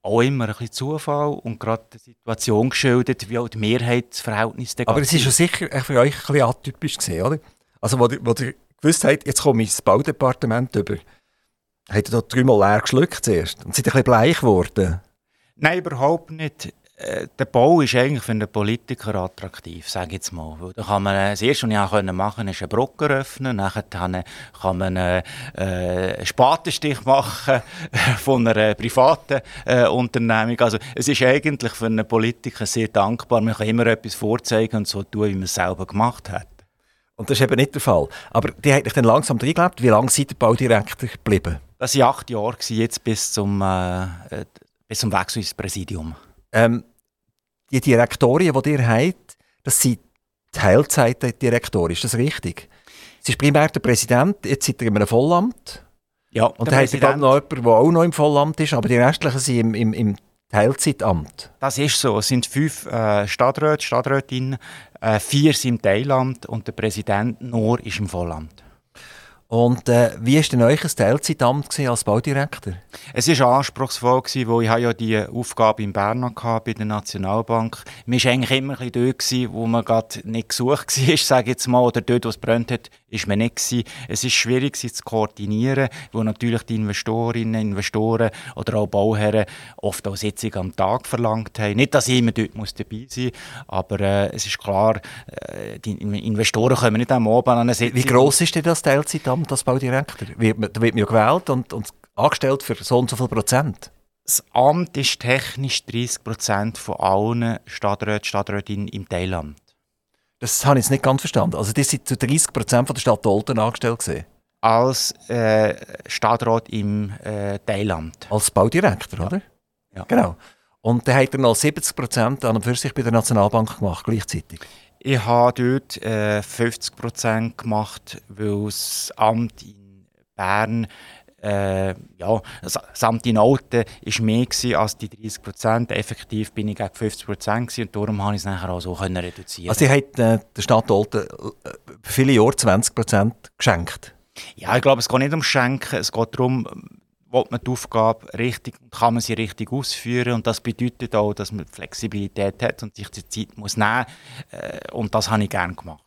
auch immer ein bisschen Zufall und gerade die Situation geschildert, wie auch die Mehrheitsverhältnisse Aber es ist schon sicher für euch ein bisschen atypisch gesehen, oder? Also, wo ihr, wo ihr gewusst habt, jetzt komme ich ins Baudepartement über, habt ihr da dreimal leer geschluckt zuerst und seid ein bisschen bleich geworden? Nein, überhaupt nicht. Äh, der Bau ist eigentlich für einen Politiker attraktiv, sage ich jetzt mal. Da kann man, äh, das erste, was ich auch machen konnte, ist eine Brücke öffnen. Nachher kann man äh, einen Spatenstich machen von einer privaten äh, Unternehmung. Also es ist eigentlich für einen Politiker sehr dankbar. Man kann immer etwas vorzeigen und so tun, wie man es selber gemacht hat. Und das ist eben nicht der Fall. Aber die hat dich dann langsam reingelebt. Wie lange seid ihr Baudirektor geblieben? Das waren acht Jahre, jetzt bis zum, äh, bis zum Wechsel ins Präsidium. Ähm, die Direktorien, die ihr habt, das sind Teilzeitdirektoren, ist das richtig? Es ist primär der Präsident, jetzt seid ihr in einem Vollamt. Ja, und dann habt ihr noch jemanden, der auch noch im Vollamt ist, aber die restlichen sind im, im, im Teilzeitamt. Das ist so. Es sind fünf äh, Stadträte, Stadträtinnen, äh, vier sind im Teilamt und der Präsident nur ist im Vollamt. Und äh, wie war denn euch ein Teilzeitamt als Baudirektor? Es war anspruchsvoll, weil ich ja die Aufgabe in Bern hatte, bei der Nationalbank. Man war eigentlich immer ein bisschen dort, wo man gerade nicht gesucht <laughs> war, sage jetzt mal, oder dort, wo es brennt hat, ist man nicht gewesen. Es ist schwierig, sie zu koordinieren, wo natürlich die Investorinnen, Investoren oder auch Bauherren oft auch Sitzungen am Tag verlangt haben. Nicht, dass ich immer dort muss dabei sein muss, aber äh, es ist klar, äh, die Investoren kommen nicht am Abend an eine Sitzung. Wie gross ist denn das Teilzeitamt als Baudirektor? Da wird man ja gewählt und, und angestellt für so und so viel Prozent. Das Amt ist technisch 30 Prozent von allen Stadträten, Stadträtinnen im Thailand. Das habe ich jetzt nicht ganz verstanden. Also die sind zu 30 Prozent von der Stadt Olten angestellt gewesen. Als äh, Stadtrat im äh, Thailand. Als Baudirektor, ja. oder? Ja. Genau. Und dann hat er noch 70 Prozent an und für sich bei der Nationalbank gemacht, gleichzeitig. Ich habe dort äh, 50 Prozent gemacht, weil das Amt in Bern äh, ja, samt die Noten war mehr als die 30 Prozent. Effektiv bin ich gegen 50 Prozent und darum konnte ich es nachher auch so reduzieren. Also, Sie haben äh, der Stadt Olten äh, viele Jahre 20 Prozent geschenkt? Ja, ich glaube, es geht nicht um Schenken, es geht darum, will man die Aufgabe richtig, kann man sie richtig ausführen und das bedeutet auch, dass man Flexibilität hat und sich die Zeit muss nehmen äh, und das habe ich gerne gemacht.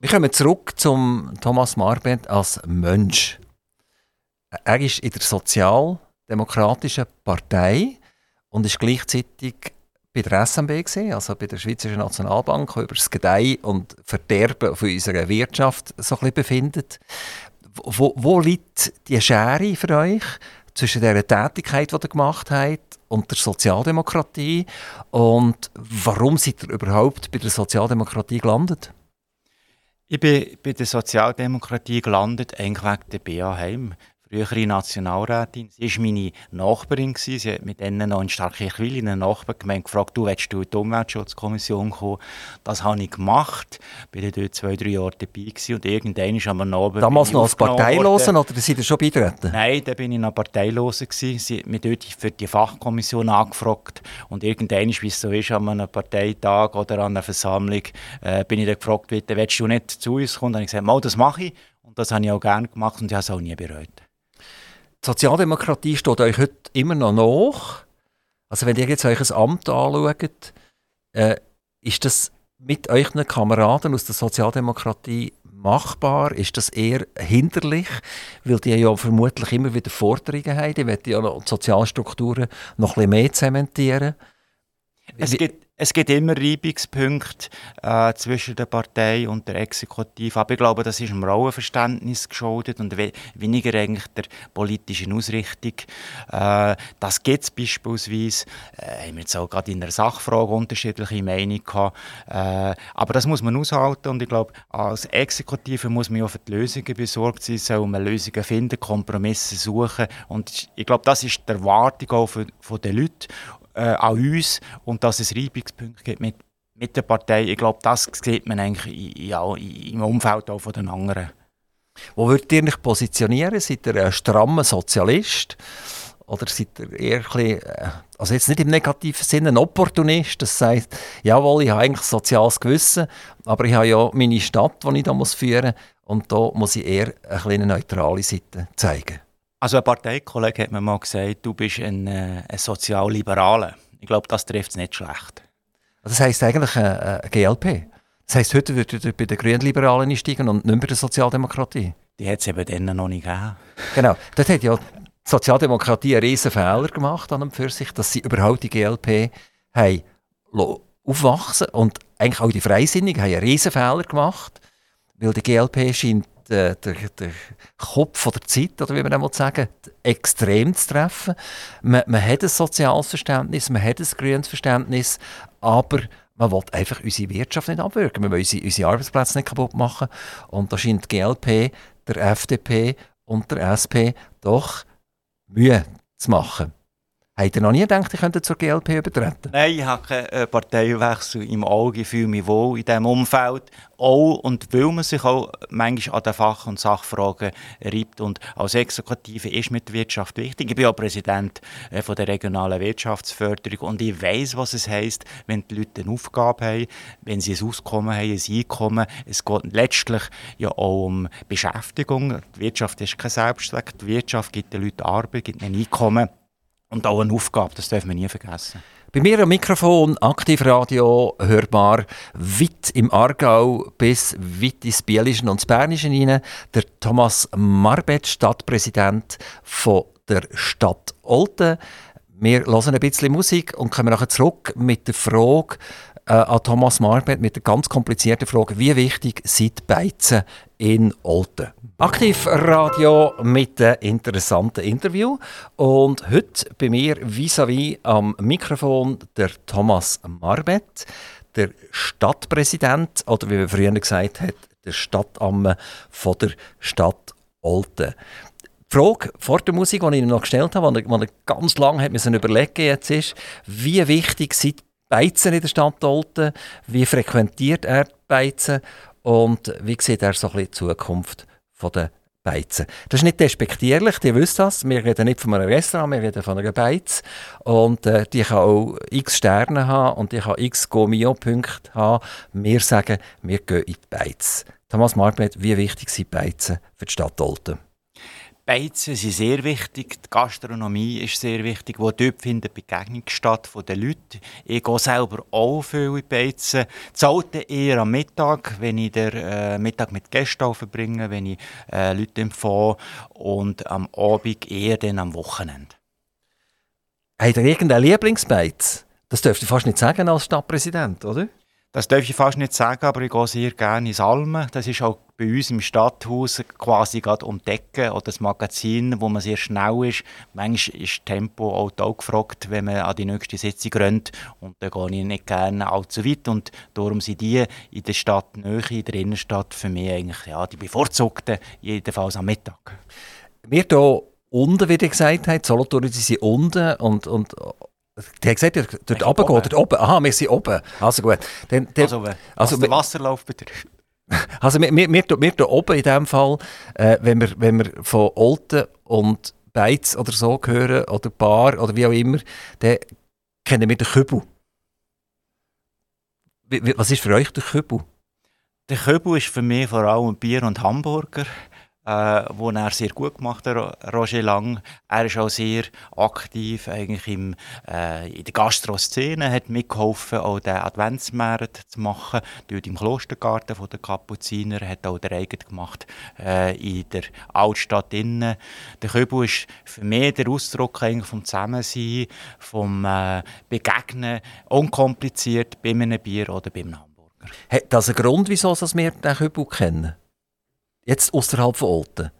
Wir kommen zurück zum Thomas Marbent als Mensch. Er ist in der Sozialdemokratischen Partei und ist gleichzeitig bei der SMB also bei der Schweizerischen Nationalbank, über das Gedeihen und Verderben von unserer Wirtschaft so ein bisschen befindet. Wo, wo liegt die Schere für euch zwischen der Tätigkeit, die ihr gemacht habt, und der Sozialdemokratie? Und warum seid ihr überhaupt bei der Sozialdemokratie gelandet? Ich bin bei der Sozialdemokratie gelandet, eigentlich wegen der BA Heim frühere Nationalrätin. Sie war meine Nachbarin. Sie hat mit ihnen noch in Starkirchwil in einer Nachbargemeinde gefragt, du willst du in die Umweltschutzkommission kommen? Das habe ich gemacht. Ich war dort zwei, drei Jahre dabei gewesen. und irgendwann ist am Abend... Damals noch als Parteilosen oder seid ihr schon beitreten? Nein, da bin ich noch Parteiloser gewesen. Sie hat mich dort für die Fachkommission angefragt und irgendwann, wie es so ist, an einem Parteitag oder an einer Versammlung, äh, bin ich dann gefragt, willst du nicht zu uns kommen? Und dann habe ich gesagt, mal, das mache ich. Und das habe ich auch gerne gemacht und ich habe es auch nie bereut Sozialdemokratie steht euch heute immer noch nach. Also wenn ihr jetzt euch ein Amt anschaut, äh, ist das mit euren Kameraden aus der Sozialdemokratie machbar? Ist das eher hinderlich? Weil die ja vermutlich immer wieder Forderungen haben. Die wollen ja die Sozialstrukturen noch ein bisschen mehr zementieren. Es gibt, es gibt immer Reibungspunkte äh, zwischen der Partei und der Exekutive, aber ich glaube, das ist dem Rollenverständnis geschuldet und we weniger eigentlich der politischen Ausrichtung. Äh, das gibt es beispielsweise, äh, haben wir jetzt auch gerade in der Sachfrage unterschiedliche Meinungen gehabt, äh, aber das muss man aushalten und ich glaube, als Exekutive muss man ja für die Lösungen besorgt sein, soll man Lösungen finden, Kompromisse suchen und ich glaube, das ist die Erwartung auch von, von den Leuten äh, an uns und dass es Reibungspunkte gibt mit, mit der Partei. Ich glaube, das sieht man eigentlich ja, im Umfeld auch von den anderen. Wo würdet ihr euch positionieren? Seid ihr ein strammer Sozialist? Oder seid ihr eher ein bisschen, äh, also jetzt nicht im negativen Sinne, ein Opportunist, das heißt, jawohl, ich habe eigentlich ein soziales Gewissen, aber ich habe ja meine Stadt, die ich da führen muss, und da muss ich eher eine neutrale Seite zeigen. Also ein Parteikollege hat mir mal gesagt, du bist ein, äh, ein Sozialliberaler. Ich glaube, das trifft es nicht schlecht. Das heisst eigentlich äh, äh GLP. Das heisst, heute würdet ihr bei den Grünliberalen einsteigen und nicht bei der Sozialdemokratie. Die hat es eben dann noch nicht gegeben. Genau. Dort hat ja die Sozialdemokratie einen riesen Fehler gemacht an und für sich, dass sie überhaupt die GLP haben aufwachsen und eigentlich auch die Freisinnigen haben einen riesen Fehler gemacht, weil die GLP scheint äh, der, der Kopf der Zeit, oder wie man das sagen extrem zu treffen. Man, man hat ein soziales Verständnis, man hat ein grünes Verständnis, aber man will einfach unsere Wirtschaft nicht abwürgen. Wir wollen unsere, unsere Arbeitsplätze nicht kaputt machen. Und da scheint die GLP, der FDP und der SP doch Mühe zu machen. Habt ihr noch nie gedacht, ihr könntet zur GLP übertreten? Nein, ich habe keinen äh, Parteiwechsel im Auge. Ich fühle mich wohl in diesem Umfeld. Auch und weil man sich auch manchmal an den Fach- und Sachfragen reibt. Und als Exekutive ist mit der Wirtschaft wichtig. Ich bin auch Präsident äh, von der regionalen Wirtschaftsförderung und ich weiß, was es heisst, wenn die Leute eine Aufgabe haben, wenn sie ein Auskommen haben, ein Einkommen. Es geht letztlich ja auch um Beschäftigung. Die Wirtschaft ist kein Selbstzweck. Die Wirtschaft gibt den Leuten Arbeit, gibt ein Einkommen. Und auch eine Aufgabe, das dürfen wir nie vergessen. Bei mir am Mikrofon, Aktivradio, hörbar weit im Aargau bis weit ins Bielische und ins Bernische hinein, der Thomas Marbet, Stadtpräsident von der Stadt Olten. Wir hören ein bisschen Musik und kommen nachher zurück mit der Frage äh, an Thomas Marbet, mit der ganz komplizierten Frage, wie wichtig sind Beizen in Olten? Aktivradio mit einem interessanten Interview. Und heute bei mir vis-à-vis -vis am Mikrofon der Thomas Marbet, der Stadtpräsident, oder wie man früher gesagt hat, der Stadtamme von der Stadt Olten. Die Frage vor der Musik, die ich ihm noch gestellt habe, die er ganz lange hat müssen überlegen jetzt ist, wie wichtig sind Beizen in der Stadt Olten, wie frequentiert er Beizen und wie sieht er so ein bisschen die Zukunft den Beizen. Das ist nicht despektierlich, die wissen das. Wir reden nicht von einem Restaurant, wir reden von einer Beiz. Und äh, die kann auch x Sterne haben und die kann x Gomio-Punkte haben. Wir sagen, wir gehen in die Beiz. Thomas Markmet, wie wichtig sind Beizen für die Stadt Olten? Beizen sind sehr wichtig, die Gastronomie ist sehr wichtig, wo dort findet Begegnung statt von den Leuten. Ich gehe selber auch viel in Beizen. Zalte eher am Mittag, wenn ich den äh, Mittag mit Gästen verbringe, wenn ich äh, Leute empfange und am Abend eher dann am Wochenende. Habt ihr irgendeinen Lieblingsbeiz? Das dürft ihr fast nicht sagen als Stadtpräsident, oder? Das darf ich fast nicht sagen, aber ich gehe sehr gerne ins Almen. Das ist auch bei uns im Stadthaus quasi gerade um die oder das Magazin, wo man sehr schnell ist. Manchmal ist Tempo auch da gefragt, wenn man an die nächste Sitzung rennt. Und da gehe ich nicht gerne allzu weit. Und darum sind die in der Stadt Nähe, in der Innenstadt, für mich eigentlich ja, die bevorzugten, jedenfalls am Mittag. Wir hier unten, wie ihr gesagt habt, Solothurn, sind unten und, und der hat gesagt, dort oben geht, dort oben. Aha, wir sind oben. Also gut. Dann, dann, also, den Wasserlauf betrifft. Also wir, wir, wir, wir hier oben in diesem Fall, äh, wenn, wir, wenn wir von Olten und Beiz oder so hören, oder Bar oder wie auch immer, dann kennen wir den Kübel. Was ist für euch der Kübel? Der Kübel ist für mich vor allem Bier und Hamburger äh, wo er sehr gut gemacht hat, Roger Lang. Er ist auch sehr aktiv eigentlich im, äh, in der Gastroszene, hat mitgeholfen, auch den Adventsmarkt zu machen, dort im Klostergarten von der Kapuziner, hat auch der eigene gemacht äh, in der Altstadt innen. Der Köbel ist für mich der Ausdruck eigentlich vom Zusammensein, vom äh, Begegnen, unkompliziert bei einem Bier oder bei einem Hamburger. Hat das einen Grund, wieso wir den Köbel kennen? Jetzt außerhalb von Olten?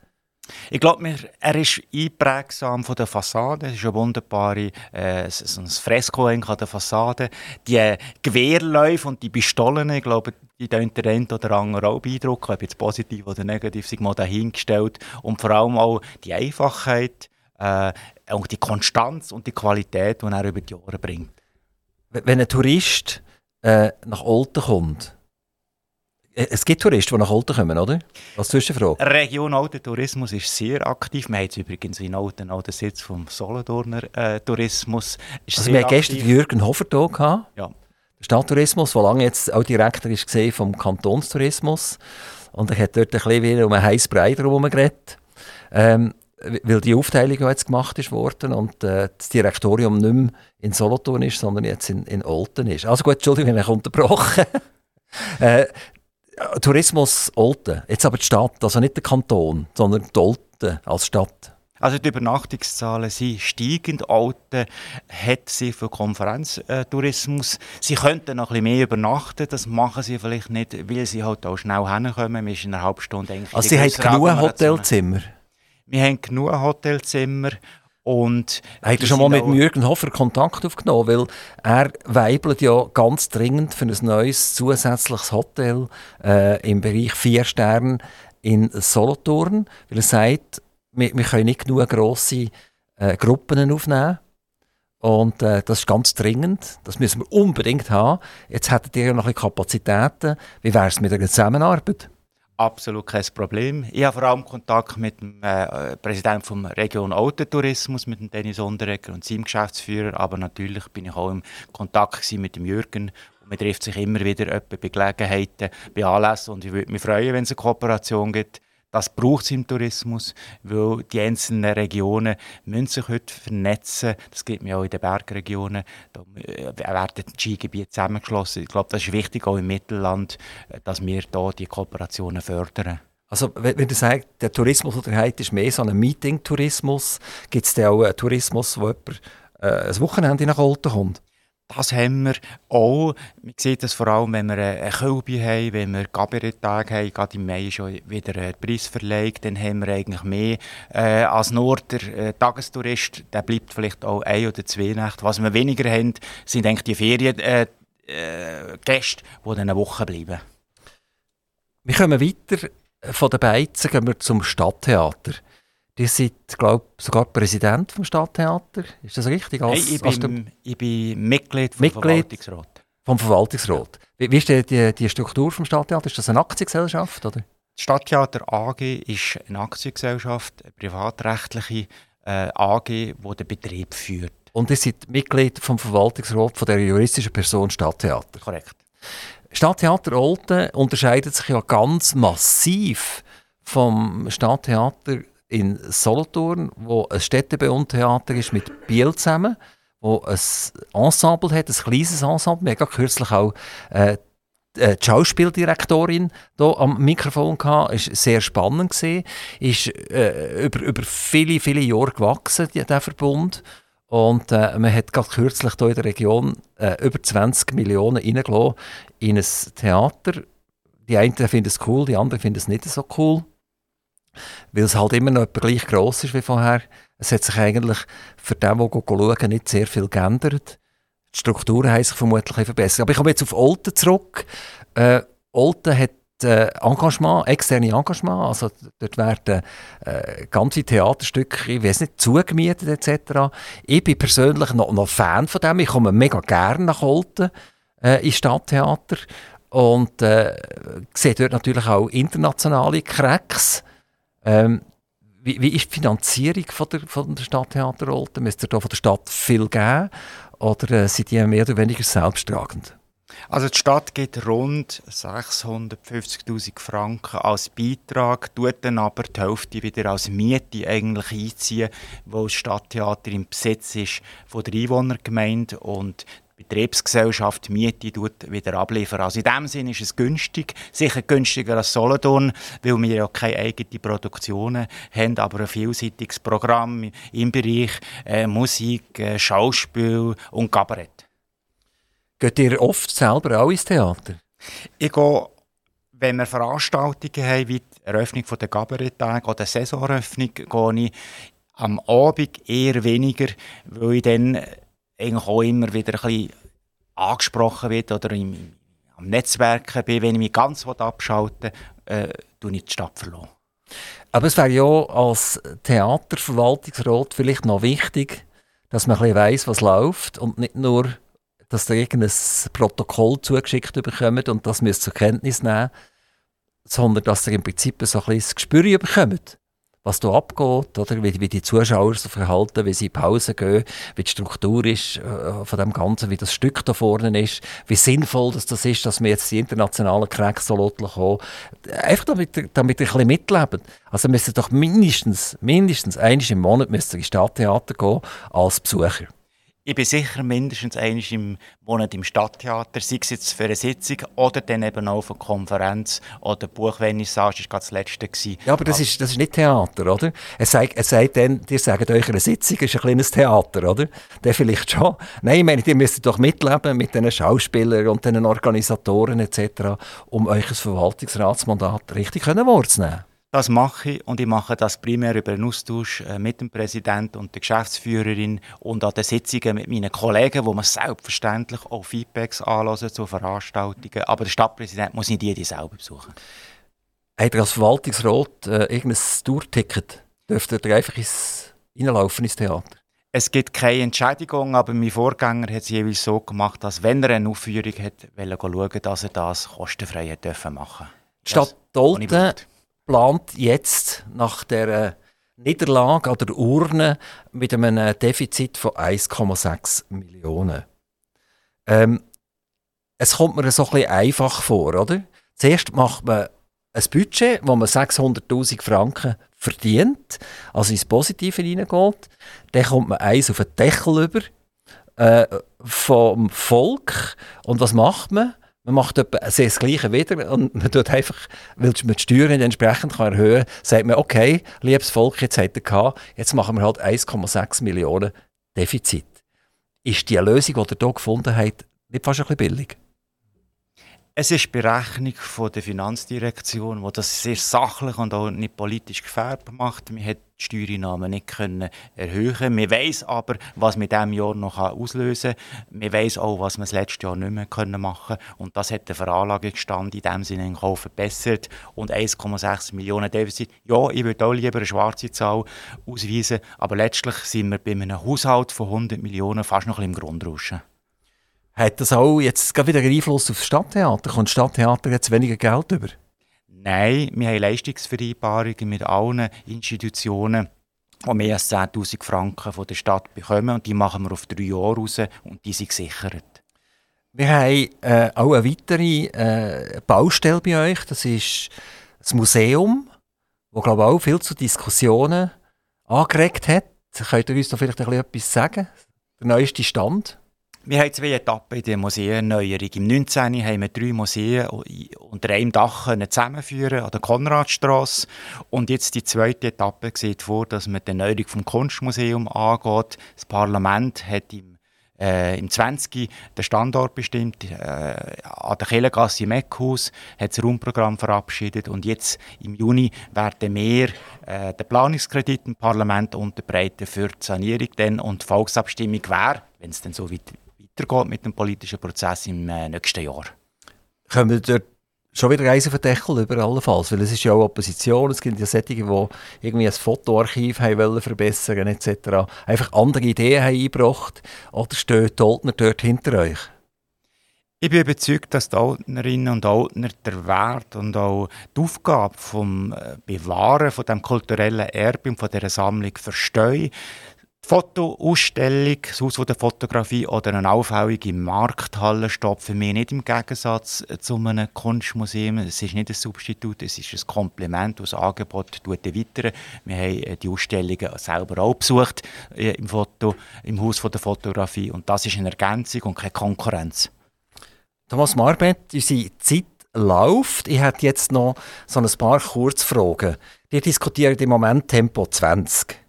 Ich glaube, er ist einprägsam von der Fassade. Es ist ein wunderbares äh, so ein Fresko an der Fassade. Die Gewehrläufe und die Pistolen, ich glaube, die tun der eine oder andere auch beeindrucken, ob jetzt positiv oder negativ, sich mal dahingestellt. Und vor allem auch die Einfachheit, äh, und die Konstanz und die Qualität, die er über die Jahre bringt. Wenn ein Tourist äh, nach Olten kommt, äh, es gibt Touristen, die nach Olten kommen, oder? Als Zwischenfrage. Region Olten Tourismus ist sehr aktiv. Wir haben jetzt übrigens in Olten auch den Sitz vom Solothurner äh, Tourismus. Ist also wir hatten gestern Jürgen Hofer hier. Gehabt. Ja. Der Stadttourismus, der lange jetzt auch Direktor ist gesehen vom Kantonstourismus. Und er hat dort ein bisschen wieder um einen heißen Brei herum geredet. Ähm, weil die Aufteilung jetzt gemacht ist worden und äh, das Direktorium nicht mehr in Solothurn ist, sondern jetzt in, in Olten ist. Also gut, Entschuldigung, ich habe unterbrochen. <laughs> äh, Tourismus Olten, jetzt aber die Stadt, also nicht der Kanton, sondern die Olten als Stadt. Also die Übernachtungszahlen sind steigend. Alten hat sie für Konferenztourismus. Sie könnten noch ein bisschen mehr übernachten, das machen sie vielleicht nicht, weil sie halt auch schnell hinkommen. Wir sind in einer halben Stunde eigentlich Also sie haben genug Hotelzimmer? Wir haben genug Hotelzimmer. Und Habt ihr schon mal mit Jürgen Hofer Kontakt aufgenommen? Weil er weibelt ja ganz dringend für ein neues zusätzliches Hotel äh, im Bereich 4 Sterne in Solothurn. Weil er sagt, wir, wir können nicht genug grosse äh, Gruppen aufnehmen. Und äh, das ist ganz dringend. Das müssen wir unbedingt haben. Jetzt hättet ihr ja noch ein Kapazitäten. Wie wäre es mit der Zusammenarbeit? Absolut kein Problem. Ich habe vor allem Kontakt mit dem äh, Präsidenten vom Region Autotourismus, mit dem Dennis Onderegger und seinem Geschäftsführer. Aber natürlich bin ich auch im Kontakt mit dem Jürgen. Man trifft sich immer wieder bei Gelegenheiten, bei Anlässen. Und ich würde mich freuen, wenn es eine Kooperation gibt. Das braucht es im Tourismus, weil die einzelnen Regionen müssen sich heute vernetzen. Das gibt mir auch in den Bergregionen. Da äh, werden die Skigebiete zusammengeschlossen. Ich glaube, das ist wichtig, auch im Mittelland, äh, dass wir hier die Kooperationen fördern. Also wenn, du sagst, der Tourismus, der heute ist mehr so ein Meeting-Tourismus, gibt es auch einen Tourismus, wo jemand äh, ein Wochenende nach Olten kommt? Das haben wir auch. Man sieht das vor allem, wenn wir eine Kölbe haben, wenn wir Gabrieltag haben, gerade im Mai schon wieder einen Preis verlegt, dann haben wir eigentlich mehr äh, als nur der äh, Tagestourist. Der bleibt vielleicht auch ein oder zwei Nächte. Was wir weniger haben, sind eigentlich die Feriengäste, äh, äh, die dann eine Woche bleiben. Wir kommen weiter von den Beizen gehen wir zum Stadttheater. Die sind, glaube ich, sogar Präsident vom Stadttheater. Ist das richtig? Als, hey, ich, bin, als ich, bin, Mitglied vom Mitglied Verwaltungsrat. Vom Verwaltungsrat. Wie, wie ist die, die, die, Struktur vom Stadttheater? Ist das eine Aktiengesellschaft? Oder? Das Stadttheater AG ist eine Aktiengesellschaft, eine privatrechtliche äh, AG, die den Betrieb führt. Und ihr seid Mitglied vom Verwaltungsrat von der juristischen Person Stadttheater? Korrekt. Stadttheater Olten unterscheidet sich ja ganz massiv vom Stadttheater in Solothurn, wo ein Städtebautheater ist mit Biel zusammen, wo ein Ensemble hat, ein kleines Ensemble. Wir hatten kürzlich auch äh, die Schauspieldirektorin hier am Mikrofon gehabt, ist sehr spannend gesehen, ist äh, über, über viele viele Jahre gewachsen der Verbund und äh, man hat gerade kürzlich hier in der Region äh, über 20 Millionen in ein Theater. Die einen finden es cool, die anderen finden es nicht so cool weil es halt immer noch gleich gross ist wie vorher. Es hat sich eigentlich für den, der schauen, nicht sehr viel geändert. Die Strukturen haben sich vermutlich verbessert. Aber ich komme jetzt auf Olten zurück. Äh, Olten hat äh, Engagement, externe Engagement, also dort werden äh, ganze Theaterstücke, ich weiß nicht, zugemietet etc. Ich bin persönlich noch, noch Fan von dem, ich komme mega gerne nach Olten äh, ins Stadttheater und äh, sehe dort natürlich auch internationale Cracks, ähm, wie, wie, ist die Finanzierung von der, von der Stadttheater Olten? Müsst ihr da von der Stadt viel geben oder äh, sind die mehr oder weniger selbsttragend? Also die Stadt gibt rund 650'000 Franken als Beitrag, tut dann aber die Hälfte wieder als Miete eigentlich einziehen, wo das Stadttheater im Besitz ist von der Einwohnergemeinde und Betriebsgesellschaft Miete wieder abliefern. Also in dem Sinne ist es günstig, sicher günstiger als Solothurn, weil wir ja keine eigenen Produktionen haben, aber ein vielseitiges Programm im Bereich äh, Musik, äh, Schauspiel und Kabarett. Geht ihr oft selber auch ins Theater? Ich gehe, wenn wir Veranstaltungen haben, wie die Eröffnung der Kabaretttage oder Saisoneröffnung, gehe ich am Abend eher weniger, weil ich dann eigentlich auch immer wieder ein bisschen angesprochen wird oder im, am Netzwerken bin, wenn ich mich ganz abschalten will, äh, tue ich die Stadt verloren. Aber es wäre ja als Theaterverwaltungsrat vielleicht noch wichtig, dass man ein weiss, was läuft und nicht nur, dass ihr irgendein Protokoll zugeschickt bekommt und das müsst zur Kenntnis nehmen, sondern dass ihr im Prinzip so ein bisschen das Gespür bekommt was da abgeht, oder? Wie, wie die Zuschauer sich verhalten, wie sie in Pause gehen, wie die Struktur ist äh, von dem Ganzen, wie das Stück da vorne ist, wie sinnvoll das, das ist, dass wir jetzt die internationalen Cracks so kommen. Einfach damit, damit ihr ein bisschen mitleben. Also müsst ihr doch mindestens, mindestens einmal im Monat ins Stadttheater gehen als Besucher. Ich bin sicher mindestens einmal im Monat im Stadttheater, sei es jetzt für eine Sitzung oder dann eben auch für eine Konferenz oder Buchvernissage, das war das letzte. Gewesen. Ja, aber das ist, das ist nicht Theater, oder? Er sagt, er sagt dann, ihr sagt euch, eine Sitzung ist ein kleines Theater, oder? Der vielleicht schon. Nein, ich meine, ihr müsst doch mitleben mit den Schauspielern und den Organisatoren etc., um euch ein Verwaltungsratsmandat richtig wahrzunehmen. Das mache ich und ich mache das primär über einen Austausch äh, mit dem Präsidenten und der Geschäftsführerin und an den Sitzungen mit meinen Kollegen, wo man selbstverständlich auch Feedbacks anlassen zu Veranstaltungen. Aber der Stadtpräsident muss nicht jede selber besuchen. Habt ihr als Verwaltungsrat äh, irgendein Tourticket? Dürft ihr einfach ins, reinlaufen ins Theater? Es gibt keine Entschädigung, aber mein Vorgänger hat es jeweils so gemacht, dass wenn er eine Aufführung hat, schauen, dass er das kostenfrei hat dürfen machen. Stadt Dolten plant jetzt nach der Niederlage an der Urne mit einem Defizit von 1,6 Millionen. Ähm, es kommt mir so ein bisschen einfach vor, oder? Zuerst macht man ein Budget, wo man 600'000 Franken verdient, also ins Positive hineingeht. Dann kommt man eins auf den Deckel über äh, vom Volk. Und was macht man? Man macht etwa das Gleiche wieder und <laughs> man tut einfach, weil man die Steuern entsprechend kann erhöhen kann, sagt man, okay, liebes Volk, jetzt hat er gehabt, jetzt machen wir halt 1,6 Millionen Defizit. Ist die Lösung, die ihr hier gefunden habt, nicht fast ein bisschen billig? Es ist die Berechnung von der Finanzdirektion, die das sehr sachlich und auch nicht politisch gefärbt macht. Man hat die Steuereinnahmen nicht können erhöhen. Man weiß aber, was mit diesem Jahr noch auslösen kann. Man weiß auch, was man das letzte Jahr nicht mehr können machen Und das hat der Veranlagungsstand in diesem Sinne auch verbessert. Und 1,6 Millionen Defizit. Ja, ich würde auch lieber eine schwarze Zahl ausweisen, aber letztlich sind wir bei einem Haushalt von 100 Millionen fast noch ein bisschen im Grundrauschen. Hat das auch jetzt wieder einen Einfluss auf das Stadttheater? Kommt das Stadttheater jetzt weniger Geld über? Nein, wir haben Leistungsvereinbarungen mit allen Institutionen, die mehr als 10'000 Franken von der Stadt bekommen. Und die machen wir auf drei Jahre raus und die sind gesichert. Wir haben äh, auch eine weitere äh, Baustelle bei euch. Das ist das Museum, das glaube ich, auch viel zu Diskussionen angeregt hat. Könnt ihr uns da vielleicht ein bisschen etwas sagen? Der neueste Stand? Wir haben zwei Etappen in der Museenneuerung. Im 19. haben wir drei Museen unter einem Dach zusammenführen an der Konradstrasse. Und jetzt die zweite Etappe sieht vor, dass man die Erneuerung vom Kunstmuseum angeht. Das Parlament hat im äh, im 20. den Standort bestimmt, äh, an der Kellengasse im Eckhaus hat das Raumprogramm verabschiedet und jetzt im Juni werden wir äh, den Planungskredit im Parlament unterbreiten für die Sanierung dann und die Volksabstimmung wäre, wenn es dann so weit weitergeht mit dem politischen Prozess im äh, nächsten Jahr. Können wir dort schon wieder Reisen auf den Deckel über allenfalls? Weil es ist ja auch Opposition, es gibt ja solche, die irgendwie ein Fotoarchiv haben wollen verbessern etc. Einfach andere Ideen haben eingebracht. Oder steht Altner dort hinter euch? Ich bin überzeugt, dass die Altnerinnen und Altner den Wert und auch die Aufgabe vom äh, Bewahren von dem kulturellen Erbe und von dieser Sammlung verstehen. Fotoausstellung, das Haus der Fotografie oder eine auffällige Markthalle steht für mich nicht im Gegensatz zu einem Kunstmuseum. Es ist nicht ein Substitut, es ist ein Komplement, das das Angebot erweitert. Wir haben äh, die Ausstellungen selber auch besucht äh, im, Foto, im Haus der Fotografie und das ist eine Ergänzung und keine Konkurrenz. Thomas Marbet, unsere Zeit läuft. Ich hätte jetzt noch so ein paar Kurzfragen. Wir diskutieren im Moment Tempo 20.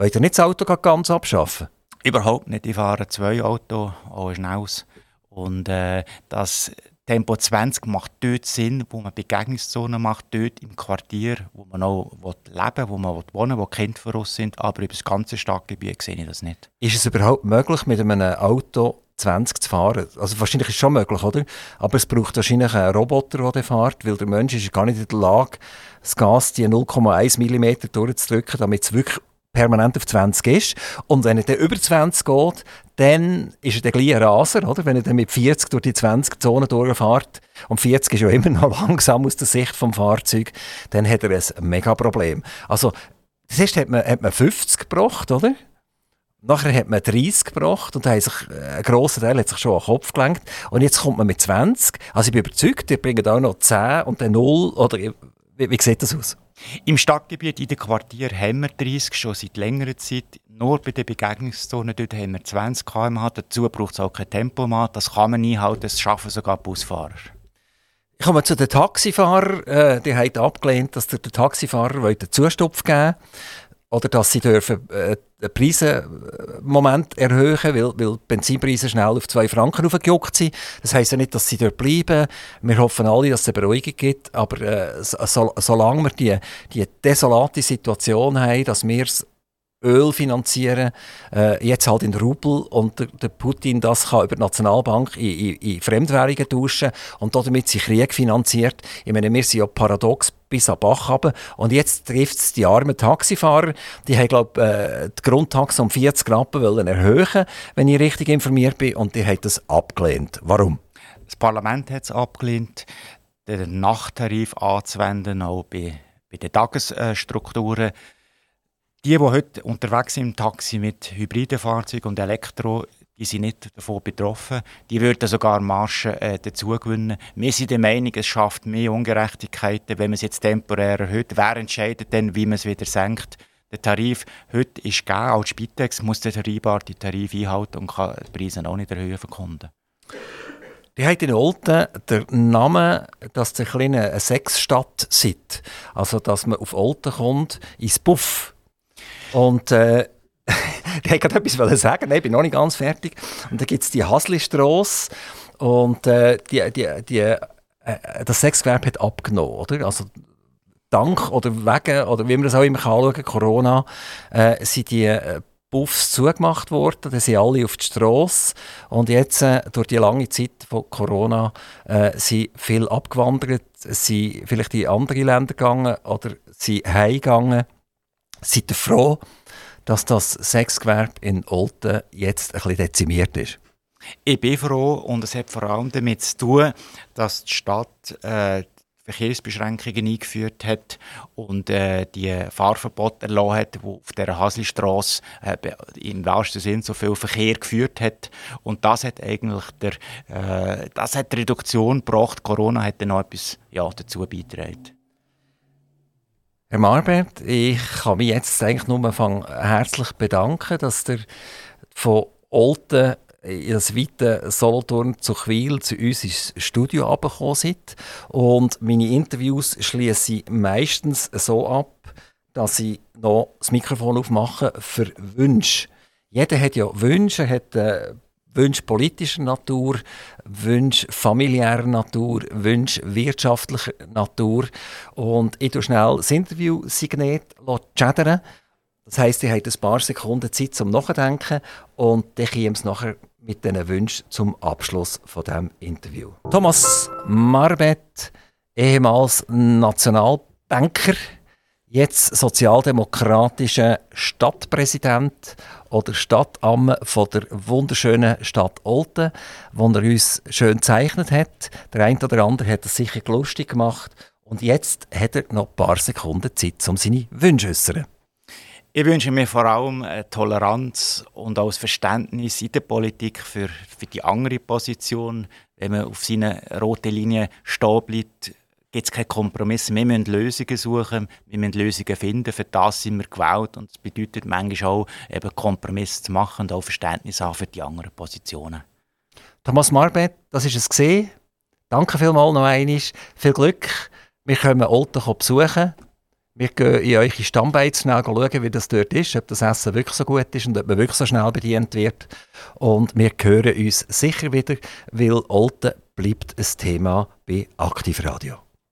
Wollt ihr nicht das Auto ganz abschaffen? Überhaupt nicht. Ich fahre zwei Autos, auch schnelles. Und äh, das Tempo 20 macht dort Sinn, wo man Begegnungszonen macht, dort im Quartier, wo man auch leben will, wo man wohnen will, wo Kinder für uns sind. Aber über das ganze Stadtgebiet sehe ich das nicht. Ist es überhaupt möglich, mit einem Auto 20 zu fahren? Also wahrscheinlich ist es schon möglich, oder? Aber es braucht wahrscheinlich einen Roboter, der fährt, weil der Mensch ist gar nicht in der Lage, das Gas die 0,1 mm durchzudrücken, damit es wirklich permanent auf 20 ist. Und wenn er dann über 20 geht, dann ist er der gleiche Raser, oder? Wenn er dann mit 40 durch die 20 Zonen durchfährt, und 40 ist ja immer noch <laughs> langsam aus der Sicht vom Fahrzeug, dann hat er ein mega Problem. Also, das erst hat man, hat man 50 gebracht, oder? Nachher hat man 30 gebracht und sich, äh, ein grosser Teil hat sich schon an den Kopf gelenkt. Und jetzt kommt man mit 20. Also ich bin überzeugt, ihr bringt auch noch 10 und dann 0. Oder wie, wie sieht das aus? Im Stadtgebiet, in den Quartieren, haben wir 30 schon seit längerer Zeit. Nur bei den Begegnungszonen dort haben wir 20 km/h. Dazu braucht es auch kein Tempomat. Das kann man einhalten, das schaffen sogar Busfahrer. Ich komme zu den Taxifahrern. Äh, die haben abgelehnt, dass der Taxifahrer einen Zustupf geben oder dass sie dürfen äh, den Preisenmoment äh, erhöhen, weil, weil Benzinpreise schnell auf 2 Franken aufgejuckt sind. Das heisst ja nicht, dass sie dort bleiben. Wir hoffen alle, dass es eine Beruhigung gibt, aber äh, so, solange wir die, die desolate Situation haben, dass wir Öl finanzieren, äh, jetzt halt in Rubel und der, der, Putin das kann über die Nationalbank in, in, in Fremdwährungen tauschen und damit sich Krieg finanziert. Ich meine, wir sind ja paradox bis an Bach haben. Und jetzt trifft es die armen Taxifahrer. Die haben, glaube äh, die Grundtaxe um 40 Rappen wollen erhöhen, wenn ich richtig informiert bin. Und die haben das abgelehnt. Warum? Das Parlament hat es abgelehnt, den Nachttarif anzuwenden, auch bei, bei den Tagesstrukturen. Die, die heute unterwegs sind im Taxi mit hybriden Fahrzeugen und Elektro, die sind nicht davon betroffen. Die würden sogar Marschen äh, dazu gewinnen. Wir sind der Meinung, es schafft mehr Ungerechtigkeiten, wenn man es jetzt temporär erhöht. Wer entscheidet dann, wie man es wieder senkt? Der Tarif heute ist gegeben, als Spitex muss der Vereinbar die Tarif einhalten und kann die Preise auch nicht erhöhen für Kunden. Die hat in Olten den Namen, dass ihr eine Sexstadt seid. Also, dass man auf Olten kommt, ins Buff und äh, <laughs> ich wollte etwas sagen, Nein, ich bin noch nicht ganz fertig. Und dann gibt es die Haslistrasse. Und äh, die, die, die, äh, das Sexgewerbe hat abgenommen, oder? Also dank oder wegen, oder wie man das auch immer anschauen kann, Corona, äh, sind die äh, Buffs zugemacht worden, dann sind alle auf die Strasse. Und jetzt, äh, durch die lange Zeit von Corona, äh, sind viele abgewandert, sind vielleicht in andere Länder gegangen oder sind heimgegangen Seid ihr froh, dass das Sexgewerbe in Olten jetzt ein bisschen dezimiert ist? Ich bin froh und es hat vor allem damit zu tun, dass die Stadt äh, Verkehrsbeschränkungen eingeführt hat und äh, die Fahrverbote erlassen hat, die auf der Haselstrasse äh, im wahrsten Sinn so viel Verkehr geführt hat. Und das hat eigentlich der, äh, das hat die Reduktion gebracht. Corona hat dann noch etwas ja, dazu beigetragen. Herr Marbert, ich kann mich jetzt eigentlich nur herzlich bedanken, dass der von Olten in das weite Solothurn zu Quil zu uns ins Studio abgekommen sind. Und meine Interviews schließe ich meistens so ab, dass ich noch das Mikrofon aufmache für Wünsche. Jeder hat ja Wünsche, hat äh, Wünsche politischer Natur, Wünsche familiärer Natur, Wünsche wirtschaftlicher Natur. Und ich tue schnell das Interview signiert chattern. Das heisst, ich habe ein paar Sekunden Zeit zum Nachdenken und dann kommt es nachher mit diesen Wünschen zum Abschluss von dem Interview. Thomas Marbet, ehemals Nationalbanker, jetzt sozialdemokratischer Stadtpräsident oder Stadtamme von der wunderschönen Stadt Olten, wo er uns schön gezeichnet hat. Der eine oder andere hat es sicher lustig gemacht. Und jetzt hat er noch ein paar Sekunden Zeit, um seine Wünsche zu äußern. Ich wünsche mir vor allem Toleranz und auch das Verständnis in der Politik für, für die andere Position. Wenn man auf seiner roten Linie stehen bleibt, gibt es keinen Kompromiss. Wir müssen Lösungen suchen, wir müssen Lösungen finden. Für das sind wir gewählt. Und das bedeutet manchmal auch, eben Kompromisse zu machen und auch Verständnis haben für die anderen Positionen. Thomas Marbet, das ist es gesehen. Danke vielmals noch einmal. Viel Glück. Wir können Olten besuchen. Wir gehen in eure Stammbeiz schauen, wie das dort ist, ob das Essen wirklich so gut ist und ob man wirklich so schnell bedient wird. Und wir hören uns sicher wieder, weil Olten bleibt ein Thema bei Aktivradio.